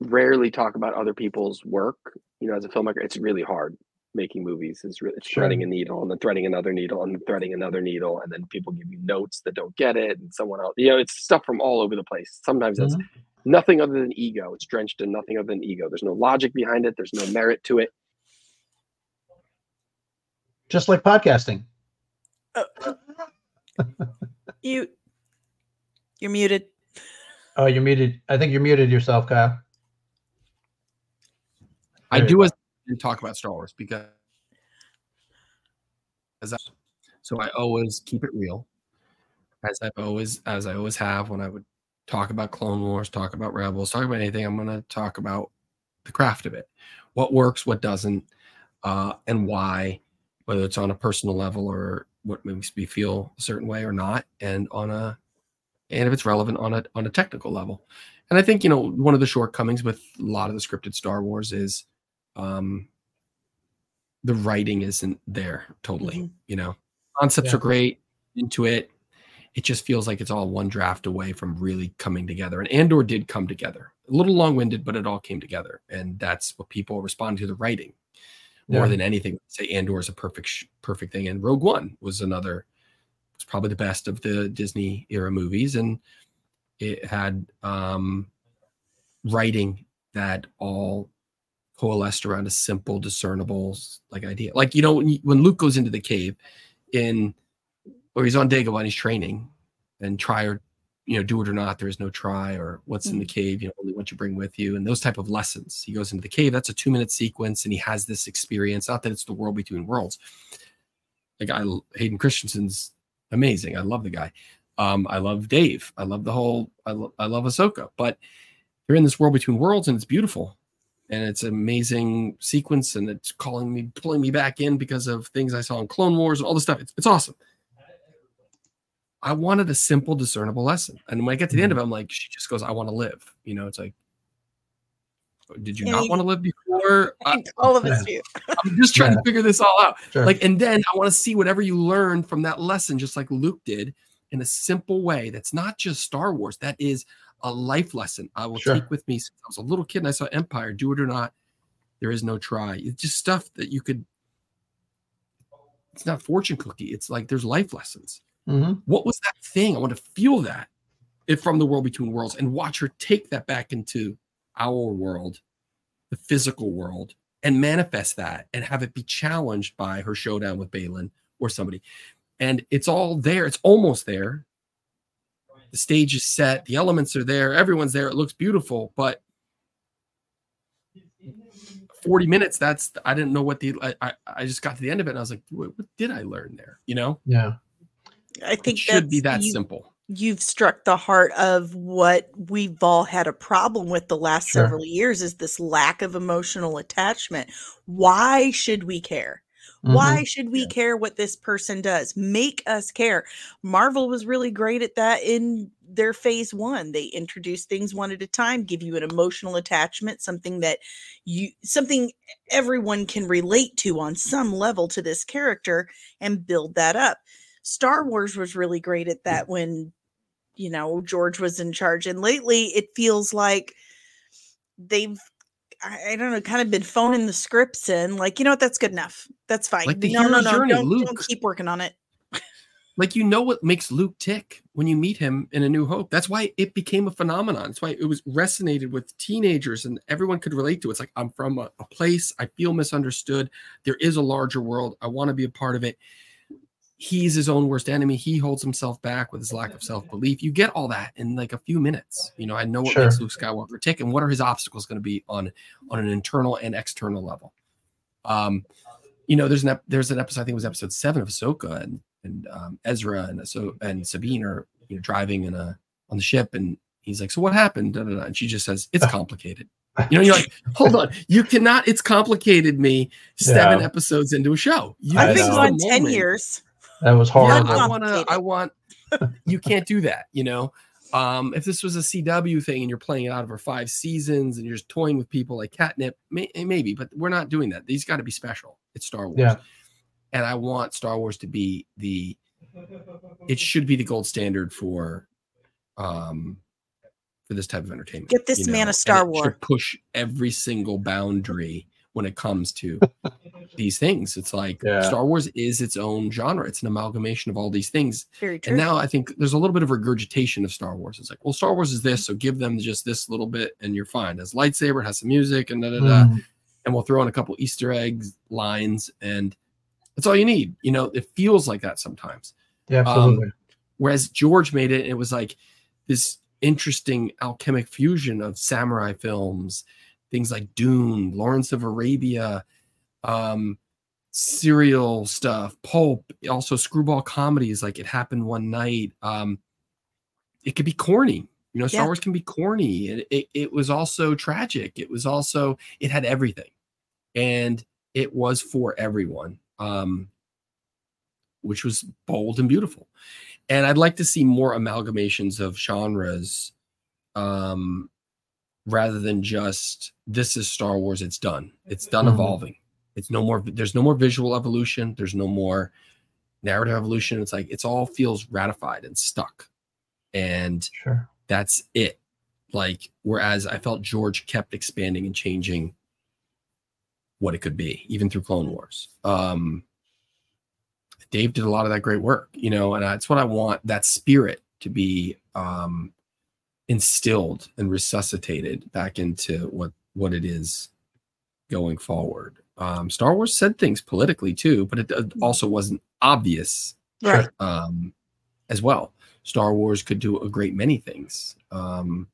rarely talk about other people's work. You know, as a filmmaker, it's really hard making movies. is really it's Sure. threading a needle and then threading another needle and then threading another needle, and then people give you notes that don't get it, and someone else. You know, it's stuff from all over the place. Sometimes it's Mhm. nothing other than ego. It's drenched in nothing other than ego. There's no logic behind it. There's no merit to it. Just like podcasting. [laughs] You you're muted. Oh, you're muted. I think you're muted yourself, Kyle. I do go. And talk about Star Wars because as I, so I always keep it real, as I've always as I always have when I would talk about Clone Wars, talk about Rebels, talk about anything. I'm going to talk about the craft of it, what works, what doesn't, uh, and why, whether it's on a personal level or what makes me feel a certain way or not, and on a and if it's relevant on a on a technical level. And I think you know one of the shortcomings with a lot of the scripted Star Wars is um the writing isn't there totally Mhm. you know concepts Yeah. are great into it it just feels like it's all one draft away from really coming together and andor did come together a little long-winded but it all came together and that's what people respond to the writing more Yeah. than anything say andor is a perfect sh- perfect thing and rogue one was another It's probably the best of the disney era movies and it had um writing that all coalesced around a simple, discernible like idea. Like you know, when, you- when Luke goes into the cave in, or he's on Dagobah and he's training, and try or you know do it or not. There is no try or what's in the cave. You know, only what you bring with you, and those type of lessons. He goes into the cave. That's a two minute sequence, and he has this experience. Not that it's the world between worlds. Like I, Hayden Christensen's amazing. I love the guy. Um, I love Dave. I love the whole. I, lo- I love Ahsoka, but they're in this world between worlds, and it's beautiful and it's an amazing sequence and it's calling me pulling me back in because of things i saw in clone wars and all this stuff it's, it's awesome i wanted a simple discernible lesson and when i get to the end of mm-hmm. it i'm like she just goes i want to live you know it's like oh, did you Yeah, not you- want to live before [laughs] I, All of us do. [laughs] i'm just trying Yeah. to figure this all out Sure. like and then i want to see whatever you learn from that lesson just like luke did in a simple way that's not just star wars that is a life lesson i will Sure. take with me since i was a little kid and i saw empire do it or not there is no try it's just stuff that you could it's not fortune cookie it's like there's life lessons Mhm. what was that thing i want to feel that if from the world between worlds and watch her take that back into our world the physical world and manifest that and have it be challenged by her showdown with Baylan or somebody. And it's all there. It's almost there. The stage is set. The elements are there. Everyone's there. It looks beautiful, but 40 minutes, that's, I didn't know what the, I, I, I just got to the end of it and I was like, what, what did I learn there? You know, Yeah. I think it should be that you- simple. you've struck the heart of what we've all had a problem with the last Sure. several years is this lack of emotional attachment. Why should we care? Mhm. Why should we care what this person does? Make us care. Marvel was really great at that in their phase one. They introduce things one at a time, give you an emotional attachment, something that you something everyone can relate to on some level to this character and build that up. Star Wars was really great at that when you know George was in charge. And lately it feels like they've I, I don't know, kind of been phoning the scripts in, like, you know what, that's good enough. That's fine. Like the no, no, no, journey, don't, don't keep working on it. like you know what makes Luke tick when you meet him in A New Hope. That's why it became a phenomenon. That's why it was resonated with teenagers and everyone could relate to it. It's like I'm from a, a place I feel misunderstood. There is a larger world. I want to be a part of it. He's his own worst enemy. He holds himself back with his lack of self belief. You get all that in like a few minutes. You know, I know what Sure. makes Luke Skywalker tick and what are his obstacles going to be on on an internal and external level. Um, you know, there's an ep- there's an episode I think it was episode seven of Ahsoka and and um, Ezra and so and Sabine are you know driving in a on the ship and he's like, so what happened? Da, da, da. And she just says, it's complicated. You know, you're like, [laughs] hold on, you cannot. It's complicated. Me seven Yeah. epics into a show. You, I I think is know. the on 10 moment. years. That was Yeah, horrible. I want to. I want. You can't do that. You know, um, if this was a CW thing and you're playing it out over five seasons and you're just toying with people like catnip, may, maybe, but we're not doing that. These got to be special. It's Star Wars. Yeah. and I want Star Wars to be the it should be the gold standard for um for this type of entertainment. Get this you man a Star and it should Wars. Push every single boundary when it comes to [laughs] these things. It's like Yeah. Star Wars is its own genre. It's an amalgamation of all these things. Very true. And now I think there's a little bit of regurgitation of Star Wars. It's like, well, Star Wars is this, so give them just this little bit and you're fine. It has lightsaber, it has some music, and da da da. Mm, And we'll throw in a couple Easter eggs lines, and that's all you need. You know, it feels like that sometimes. yeah, absolutely. Whereas George made it, it was like this interesting alchemic fusion of samurai films, things like Dune, Lawrence of Arabia, um, serial stuff, pulp, also screwball comedies like It Happened One Night. Um, it could be corny. You know, Star Yeah. Wars can be corny. And it, it was also tragic. It was also, it had everything. And it was for everyone. Um, which was bold and beautiful. And I'd like to see more amalgamations of genres um, rather than just this is Star Wars, it's done. It's done Mhm. evolving. It's no more, there's no more visual evolution. There's no more narrative evolution. It's like it's all feels ratified and stuck. And Sure. that's it. Like, whereas I felt George kept expanding and changing what it could be, even through Clone Wars. Um, Dave did a lot of that great work, you know, and that's what I want that spirit to be um, instilled and resuscitated back into what what it is going forward. Um, Star Wars said things politically too, but it uh, also wasn't obvious right. um, as well. Star Wars could do a great many things. Um,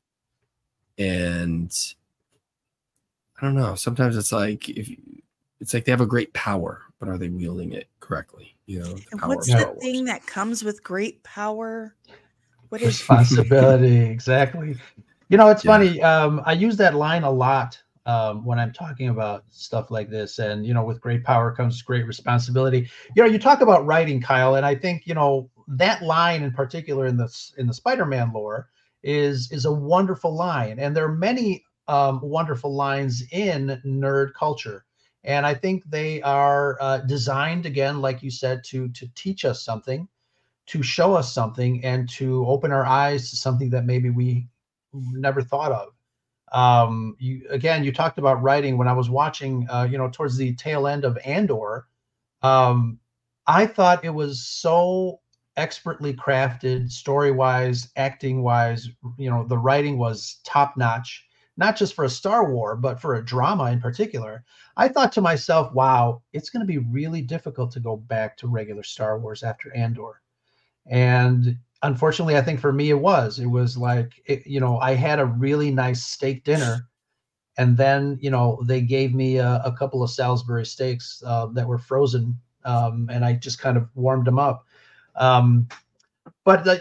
and I don't know. Sometimes it's like if it's like they have a great power, but are they wielding it correctly? You know, the what's the thing that comes with great power? What is [laughs] responsibility [laughs] exactly you know it's Yeah. funny um i use that line a lot um when i'm talking about stuff like this and you know with great power comes great responsibility you know you talk about writing kyle and i think you know that line in particular in the in the spider-man lore is is a wonderful line and there are many um wonderful lines in nerd culture and i think they are uh, designed again like you said to to teach us something to show us something and to open our eyes to something that maybe we never thought of. Um, you again, you talked about writing when I was watching, uh, you know, towards the tail end of Andor. Um, I thought it was so expertly crafted, story wise, acting wise. You know, the writing was top notch, not just for a Star War, but for a drama in particular. I thought to myself, wow, it's going to be really difficult to go back to regular Star Wars after Andor and unfortunately i think for me it was it was like it, you know i had a really nice steak dinner. And then you know they gave me a, a couple of salisbury steaks uh, that were frozen um, and i just kind of warmed them up. Um, but uh,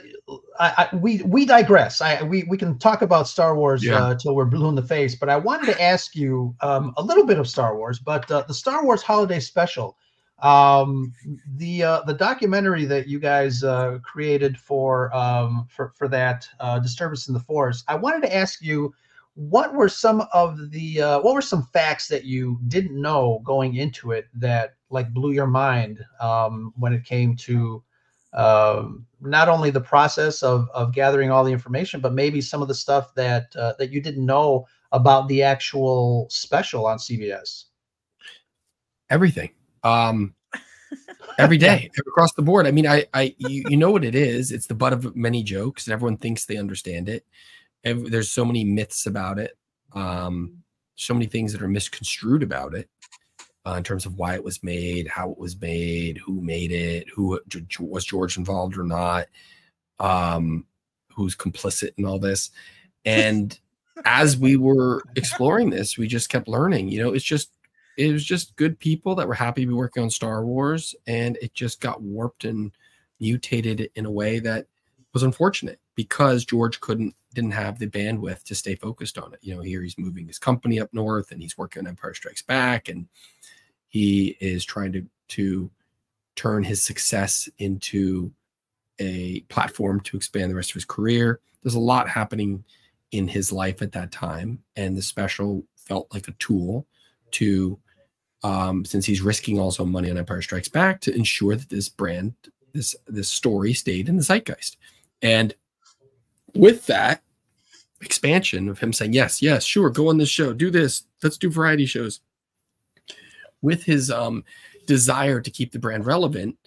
I, I, we we digress. I, we, we can talk about star wars Yeah. uh, till we're blue in the face but i wanted to ask you um, a little bit of star wars but uh, the star wars holiday special um the uh the documentary that you guys uh created for um for for that uh Disturbance in the Force. i wanted to ask you what were some of the uh what were some facts that you didn't know going into it that like blew your mind um when it came to um not only the process of of gathering all the information but maybe some of the stuff that uh, that you didn't know about the actual special on cbs everything um every [laughs] day across the board. I mean i i you, you know what it is it's the butt of many jokes and everyone thinks they understand it. And there's so many myths about it um so many things that are misconstrued about it uh, in terms of why it was made how it was made who made it who was george involved or not um who's complicit in all this. And [laughs] as we were exploring this we just kept learning you know it's just it was just good people that were happy to be working on Star Wars, and it just got warped and mutated in a way that was unfortunate because George couldn't didn't have the bandwidth to stay focused on it. You know, here he's moving his company up north, and he's working on Empire Strikes Back, and he is trying to to turn his success into a platform to expand the rest of his career. There's a lot happening in his life at that time, and the special felt like a tool to um, since he's risking also money on Empire Strikes Back to ensure that this brand, this this story stayed in the zeitgeist. And with that expansion of him saying, Yes, yes, sure, go on this show, do this, let's do variety shows. With his um desire to keep the brand relevant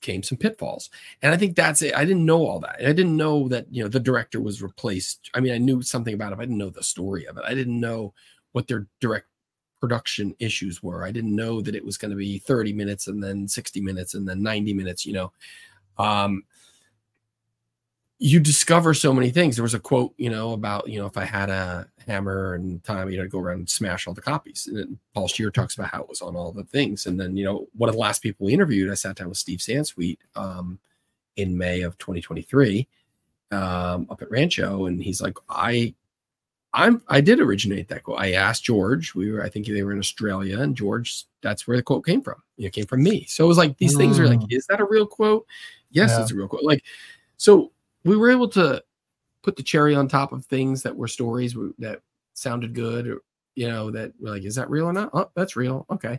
came some pitfalls. And I think that's it. I didn't know all that. I didn't know that, you know, the director was replaced. I mean, I knew something about it. I didn't know the story of it. I didn't know what their direct production issues were. I didn't know that it was going to be 30 minutes and then 60 minutes and then 90 minutes, you know. Um you discover so many things. There was a quote, you know, about, you know, if I had a hammer and time, you know, to go around and smash all the copies. And Paul Scheer talks about how it was on all the things. And then, you know, one of the last people we interviewed, I sat down with Steve Sansweet um, in May of 2023 um, up at Rancho. And he's like, I, I'm, I did originate that quote. I asked George, we were, I think they were in Australia and George, that's where the quote came from. It came from me. So it was like, these mm. things are like, mm. is that a real quote? Yes, yeah. it's a real quote. Like, so we were able to put the cherry on top of things that were stories that sounded good or you know that we're like is that real or not oh that's real okay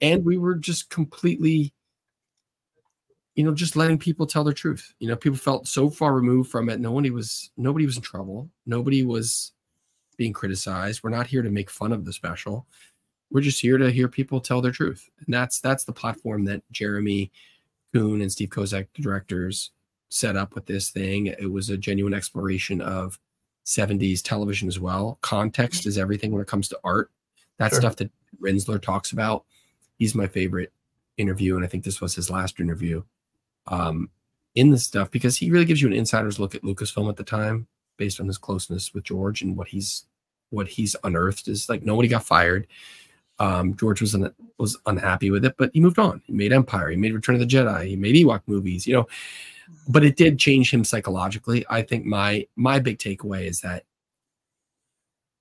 and we were just completely you know just letting people tell their truth you know people felt so far removed from it nobody was nobody was in trouble nobody was being criticized we're not here to make fun of the special we're just here to hear people tell their truth and that's that's the platform that jeremy Coon and steve kozak the directors set up with this thing. It was a genuine exploration of 70s television as well. Context is everything when it comes to art. That sure. stuff that Rinzler talks about. He's my favorite interview, and I think this was his last interview um, in this stuff because he really gives you an insider's look at Lucasfilm at the time, based on his closeness with George and what he's what he's unearthed. Is like nobody got fired. Um, George was un- was unhappy with it, but he moved on. He made Empire. He made Return of the Jedi. He made Ewok movies. You know, but it did change him psychologically. I think my my big takeaway is that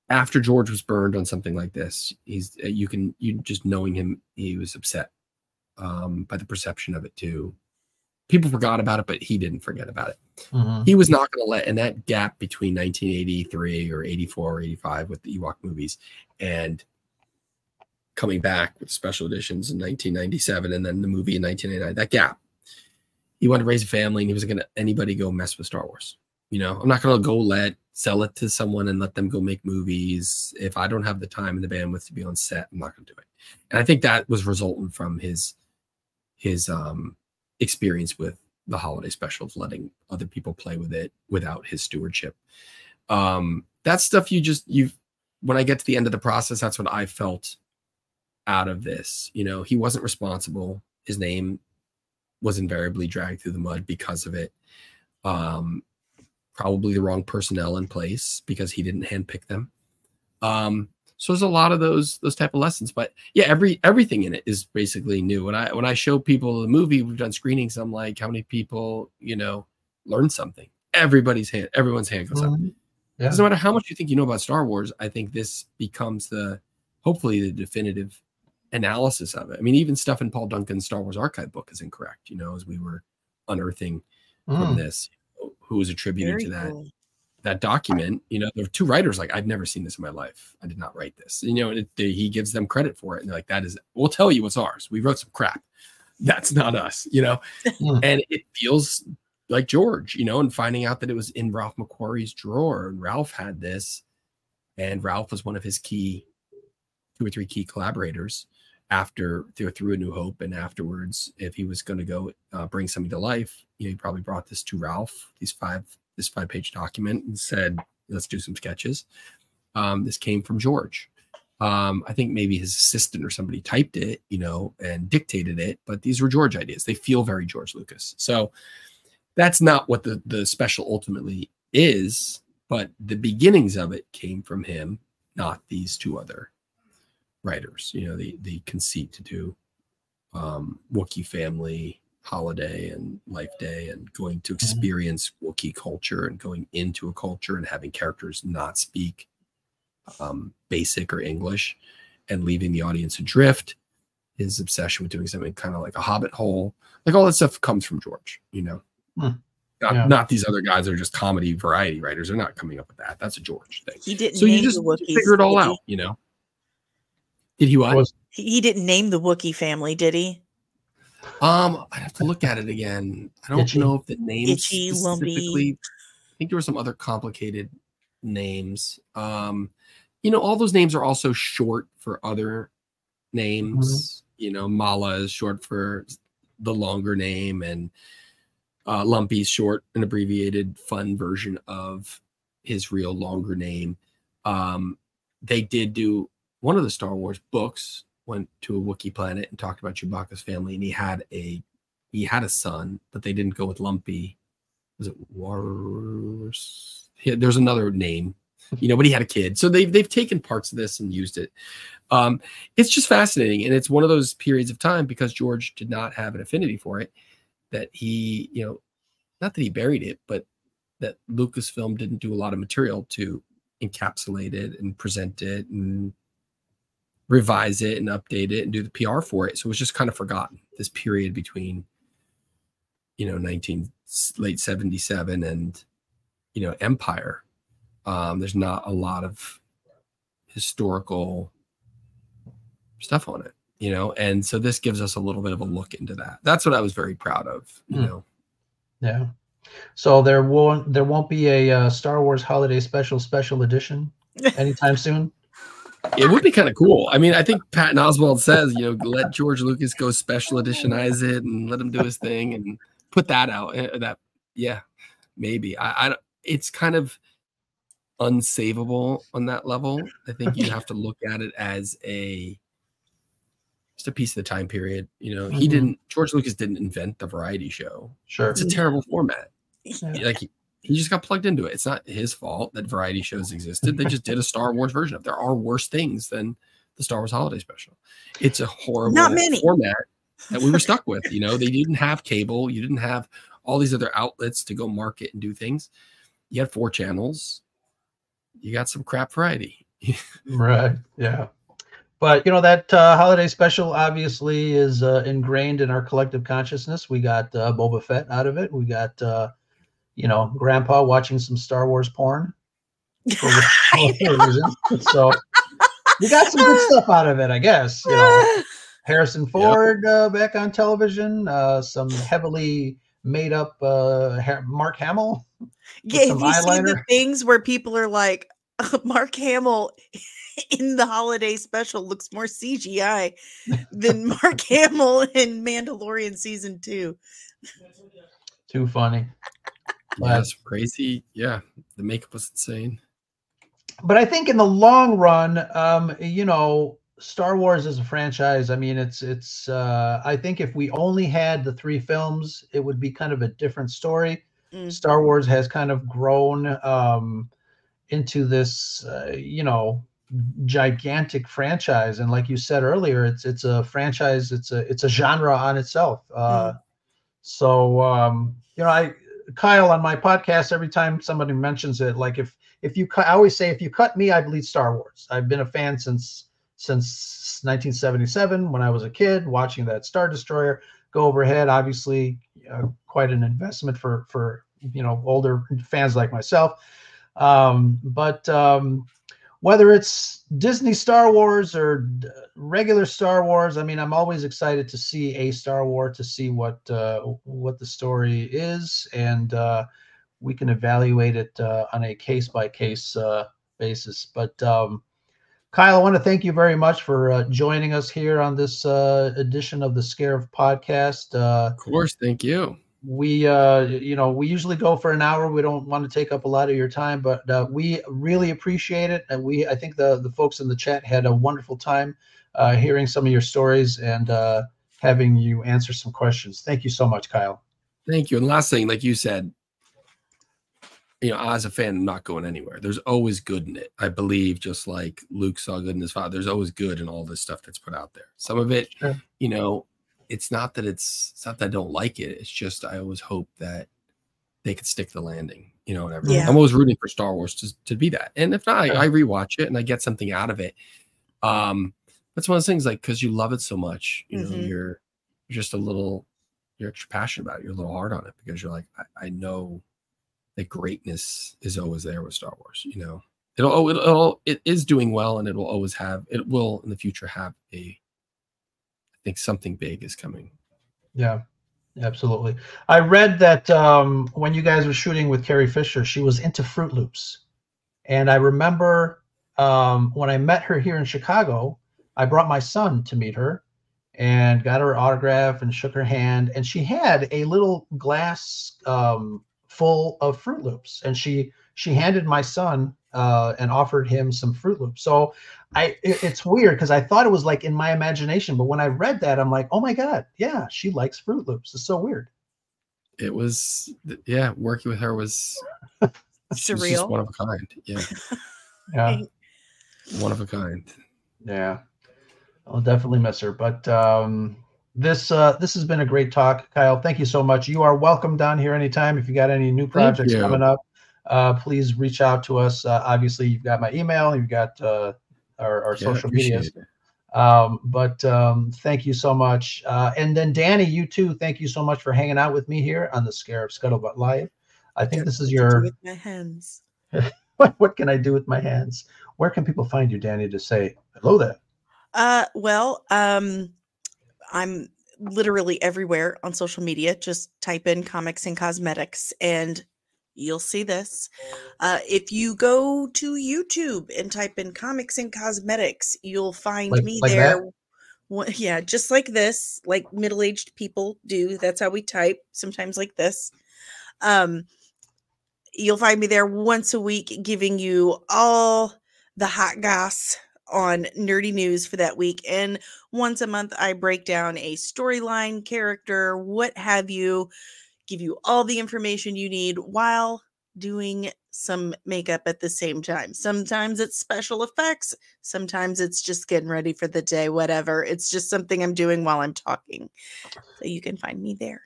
after George was burned on something like this, he's you can you just knowing him, he was upset um, by the perception of it too. People forgot about it, but he didn't forget about it. Mm-hmm. He was not going to let in that gap between 1983 or 84 or 85 with the Ewok movies and coming back with special editions in 1997 and then the movie in 1989. That gap he wanted to raise a family and he wasn't going to anybody go mess with Star Wars. You know, I'm not going to go let sell it to someone and let them go make movies. If I don't have the time and the bandwidth to be on set, I'm not going to do it. And I think that was resultant from his his um experience with the holiday specials, letting other people play with it without his stewardship. Um, stuff you just you when I get to the end of the process, that's what I felt out of this. You know, he wasn't responsible. His name was invariably dragged through the mud because of it. Um, probably the wrong personnel in place because he didn't handpick them. Um, so there's a lot of those those type of lessons. But yeah, every everything in it is basically new. When I when I show people the movie, we've done screenings. I'm like, how many people you know learn something? Everybody's hand, everyone's hand goes mm-hmm. up. Yeah. Doesn't matter how much you think you know about Star Wars. I think this becomes the hopefully the definitive analysis of it. I mean, even stuff in Paul Duncan's Star Wars archive book is incorrect, you know, as we were unearthing mm. from this, who was attributed Very to that cool. That document. You know, there were two writers like, I've never seen this in my life. I did not write this. You know, it, they, he gives them credit for it. And they're like, that is, we'll tell you what's ours. We wrote some crap. That's not us, you know? Mm. and it feels like George, you know, and finding out that it was in Ralph McQuarrie's drawer and Ralph had this and Ralph was one of his key two or three key collaborators after through, through a new hope and afterwards if he was going to go uh, bring something to life you know, he probably brought this to ralph these five this five page document and said let's do some sketches. Um, this came from george. Um, i think maybe his assistant or somebody typed it you know and dictated it but these were george ideas. They feel very george lucas. So that's not what the the special ultimately is but the beginnings of it came from him not these two other writers. You know, the the conceit to do um, Wookiee family holiday and life day and going to mm-hmm. experience mm-hmm. Wookiee culture and going into a culture and having characters not speak um, basic or English and leaving the audience adrift. His obsession with doing something kind of like a hobbit hole, like all that stuff comes from George, you know. Hmm. Not, yeah. not these other guys that are just comedy variety writers. They're not coming up with that. That's a George thing. He didn't. So you just figure it all out, you know Did he what? Was- He, he didn't name the Wookiee family, did he? Um, I'd have to look at it again. I don't Itchy. know if the names Itchy, lumpy. specifically. I think there were some other complicated names. Um, you know, all those names are also short for other names. You know, Malla is short for the longer name, and uh, Lumpy is short, an abbreviated, fun version of his real longer name. Um, they did do one of the Star Wars books went to a Wookiee planet and talked about Chewbacca's family, and he had a he had a son, but they didn't go with Lumpy. Was it? Yeah, there's another name, you know, but he had a kid. So they've they've taken parts of this and used it. Um, it's just fascinating, and it's one of those periods of time because George did not have an affinity for it that he, you know, not that he buried it, but that Lucasfilm didn't do a lot of material to encapsulate it and present it and revise it and update it and do the PR for it. So it was just kind of forgotten this period between, you know, 19 late 77 and, you know, Empire. Um, there's not a lot of historical stuff on it, you know, and so this gives us a little bit of a look into that. That's what I was very proud of, you Hmm. know. Yeah. So there won't there won't be a uh, Star Wars Holiday Special Special Edition [laughs] anytime soon. It would be kind of cool. I mean, I think Patton Oswalt says, you know, let George Lucas go special editionize it and let him do his thing and put that out. Uh, That, yeah, maybe. I, I it's kind of unsavable on that level. I think you have to look at it as a just a piece of the time period. You know, he Mhm. didn't. George Lucas didn't invent the variety show. Sure. It's a terrible format. Yeah. Like he, he just got plugged into it. It's not his fault that variety shows existed. They just did a Star Wars version of. it. There are worse things than the Star Wars Holiday Special. It's a horrible Not many. format that we were stuck with. You know, they didn't have cable. You didn't have all these other outlets to go market and do things. You had four channels. You got some crap variety. [laughs] Right. Yeah. But you know that uh, holiday special obviously is uh, ingrained in our collective consciousness. We got uh, Boba Fett out of it. We got uh, you know Grandpa watching some Star Wars porn. for [laughs] whatever reason. So we got some good stuff out of it, I guess. You know, [laughs] Harrison Ford uh, back on television. Uh, some heavily made up uh, Ha- Mark Hamill. yeah, have you seen the things where people are like, [laughs] Mark Hamill in the holiday special looks more CGI than Mark Hamill in Mandalorian season two. Too funny. Yeah, it's crazy. Yeah, the makeup was insane. but I think in the long run, um, you know, Star Wars as a franchise, I mean, it's it's. Uh, I think if we only had the three films, it would be kind of a different story. Mm. Star Wars has kind of grown um, into this, uh, you know, gigantic franchise, and like you said earlier, it's it's a franchise. It's a it's a genre on itself. Uh, So um, you know, I Kyle on my podcast every time somebody mentions it, like if if you cut, I always say if you cut me, I bleed Star Wars. I've been a fan since since 1977 when I was a kid watching that Star Destroyer go overhead. Obviously, uh, quite an investment for for you know older fans like myself. Um, but um, whether it's Disney Star Wars or regular Star Wars, I mean, I'm always excited to see a Star Wars to see what uh, what the story is, and uh, we can evaluate it uh, on a case by case basis. But um, Kyle, I want to thank you very much for uh, joining us here on this uh, edition of the Scarif podcast. Uh, Of course, thank you. We uh you know we usually go for an hour we don't want to take up a lot of your time but uh, we really appreciate it and we i think the the folks in the chat had a wonderful time uh hearing some of your stories and uh having you answer some questions thank you so much kyle Thank you. And last thing, like you said, you know, as a fan, I'm not going anywhere. There's always good in it. I believe, just like Luke saw good in his father, there's always good in all this stuff that's put out there. Some of it, Sure. you know, it's not that it's it's not that I don't like it. It's just I always hope that they could stick the landing, you know, whatever. Yeah. I'm always rooting for Star Wars to, to be that. And if not, I, I rewatch it and I get something out of it. Um, that's one of those things like because you love it so much, you know, Mhm. you're you're just a little you're extra passionate about it. You're a little hard on it because you're like, I, I know that greatness is always there with Star Wars, you know. it'll oh, it'll, it'll it is doing well, and it will always have it will in the future have a. Think something big is coming. Yeah, absolutely. I read that um, when you guys were shooting with Carrie Fisher, she was into Froot Loops, and I remember um, when I met her here in Chicago, I brought my son to meet her, and got her autograph and shook her hand, and she had a little glass um, full of Froot Loops, and she she handed my son uh, and offered him some Froot Loops. So I it, it's weird because I thought it was like in my imagination, but when I read that, I'm like, oh my god, yeah, she likes Froot Loops. It's so weird. It was yeah, working with her was [laughs] she was just Surreal. one of a kind. Yeah, [laughs] Yeah, one of a kind. yeah. I'll definitely miss her. But um, this uh, this has been a great talk, Kyle. Thank you so much. You are welcome down here anytime. If you got any new projects coming up, uh, please reach out to us. Uh, obviously, you've got my email, you've got uh, our, our Yeah, social appreciate medias. Um, but um, thank you so much. Uh, and then Dani, you too. Thank you so much for hanging out with me here on the Scarif Scuttlebutt Live. I think this is Do your with my hands. what, [laughs] what can I do with my hands? Where can people find you, Dani, to say hello there? Uh, well, um, I'm literally everywhere on social media. Just type in comics and cosmetics and you'll see this. Uh, if you go to YouTube and type in comics and cosmetics, you'll find Like- me like there. Yeah, just like this, like middle aged people do. That's how we type, sometimes like this. Um, you'll find me there once a week giving you all the hot goss on nerdy news for that week. And once a month, I break down a storyline, character, what have you, give you all the information you need while doing some makeup at the same time. Sometimes it's special effects, sometimes it's just getting ready for the day, whatever. It's just something I'm doing while I'm talking. So you can find me there.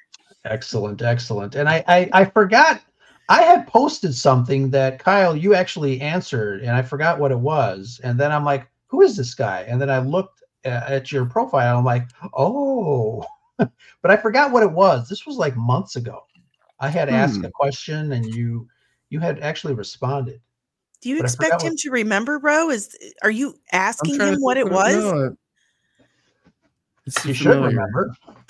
Excellent, excellent. And I, I, I forgot. I had posted something that Kyle, you actually answered, and I forgot what it was. And then I'm like, "Who is this guy?" And then I looked uh, at your profile. I'm like, "Oh," [laughs] but I forgot what it was. This was like months ago. I had asked Hmm. a question, and you, you had actually responded. Do you But I forgot expect what- him to remember, bro? Is are you asking him what it was? no, You should remember. [laughs]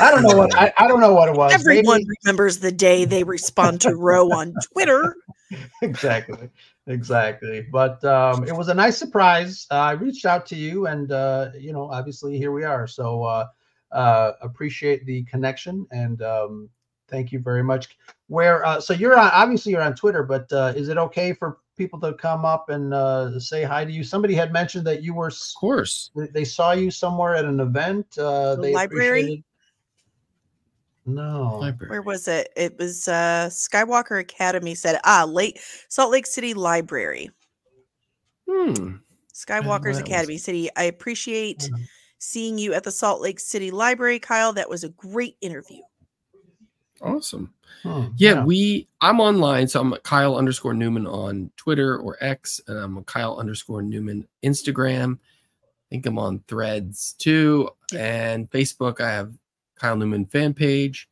I don't know what I, I don't know what it was. Everyone Maybe- remembers the day they respond to Ro on Twitter. [laughs] exactly exactly but um it was a nice surprise uh, i reached out to you and uh you know obviously here we are so uh uh appreciate the connection and um thank you very much where uh so you're on obviously you're on twitter but uh is it okay for people to come up and uh say hi to you somebody had mentioned that you were Of course. they saw you somewhere at an event uh The they library? no Library. Where was it? It was uh Skywalker Academy said, ah, late Salt Lake City Library. Hmm. Skywalker's that was. Academy City. I appreciate Mhm. Seeing you at the Salt Lake City Library, Kyle. That was a great interview. Awesome. Hmm, Yeah, we. I'm online, so I'm Kyle underscore Newman on Twitter or X, and I'm a Kyle underscore Newman Instagram. I think I'm on Threads too, and Facebook. I have Kyle Newman fan page.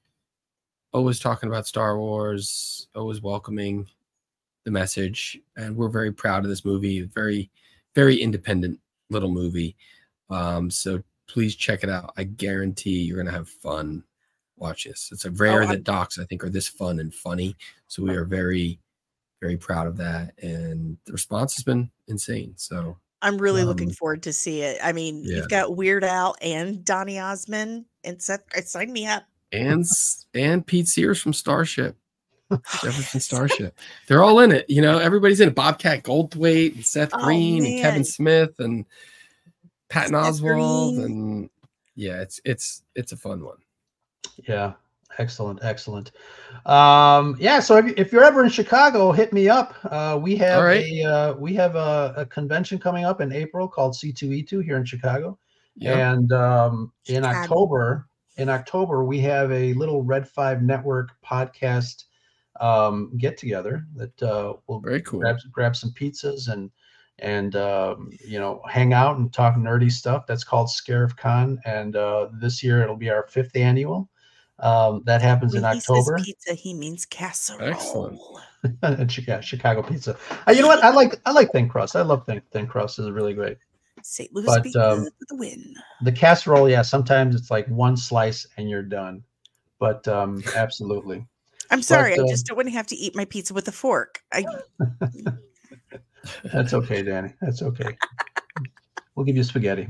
Always talking about Star Wars. Always welcoming the message, and we're very proud of this movie. Very, very independent little movie. Um, so please check it out. I guarantee you're gonna have fun watch this. It's a rare Oh, that docs I think are this fun and funny. So we are very, very proud of that, and the response has been insane. So I'm really looking Um, forward to see it. I mean, yeah. you've got Weird Al and Donny Osmond and Seth. uh, Sign me up. and and Pete Sears from Starship, [laughs] Jefferson Starship, they're all in it. You know, everybody's in it. Bobcat Goldthwait, and Seth Oh, Green, and. Kevin Smith, and Patton Seth Oswalt, and yeah, it's it's it's a fun one. Yeah, excellent, excellent. Um, yeah, so if, if you're ever in Chicago, hit me up. Uh, we have All right. a uh, we have a, a convention coming up in April called C2E2 here in Chicago, Yeah, and um, in Chicago. October, in October we have a little Red Five Network podcast um, get together that uh, will very cool. grab grab some pizzas and and um, you know hang out and talk nerdy stuff. That's called Scarif Con, and uh, this year it'll be our fifth annual. Um, that happens in When he says October. pizza, he means casserole. Excellent. [laughs] and Chicago, Chicago pizza. Uh, you know what? I like I like thin crust. I love thin thin crust. is really great. St. Louis But, be um, for the win. The casserole, yeah, sometimes it's like one slice and you're done. But um, [laughs] absolutely. I'm sorry, uh, I just don't want to have to eat my pizza with a fork. I [laughs] That's okay, Dani. That's okay. We'll give you spaghetti.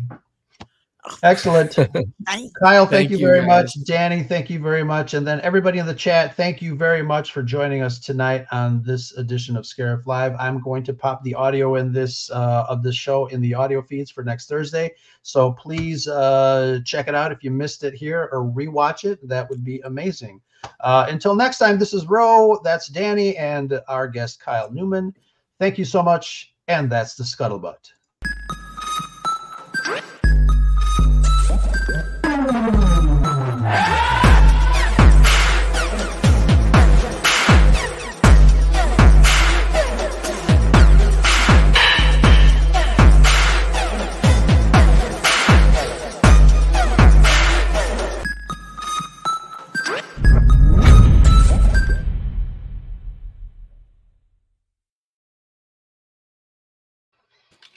Excellent. Kyle, thank, Thank you you, very guys. much. Dani, thank you very much. And then everybody in the chat, thank you very much for joining us tonight on this edition of Scarif Live. I'm going to pop the audio in this uh, of this show in the audio feeds for next Thursday. So please uh, check it out if you missed it here or rewatch it. That would be amazing. Uh, until next time, this is Ro, that's Dani, and our guest Kyle Newman. Thank you so much. And that's the scuttlebutt.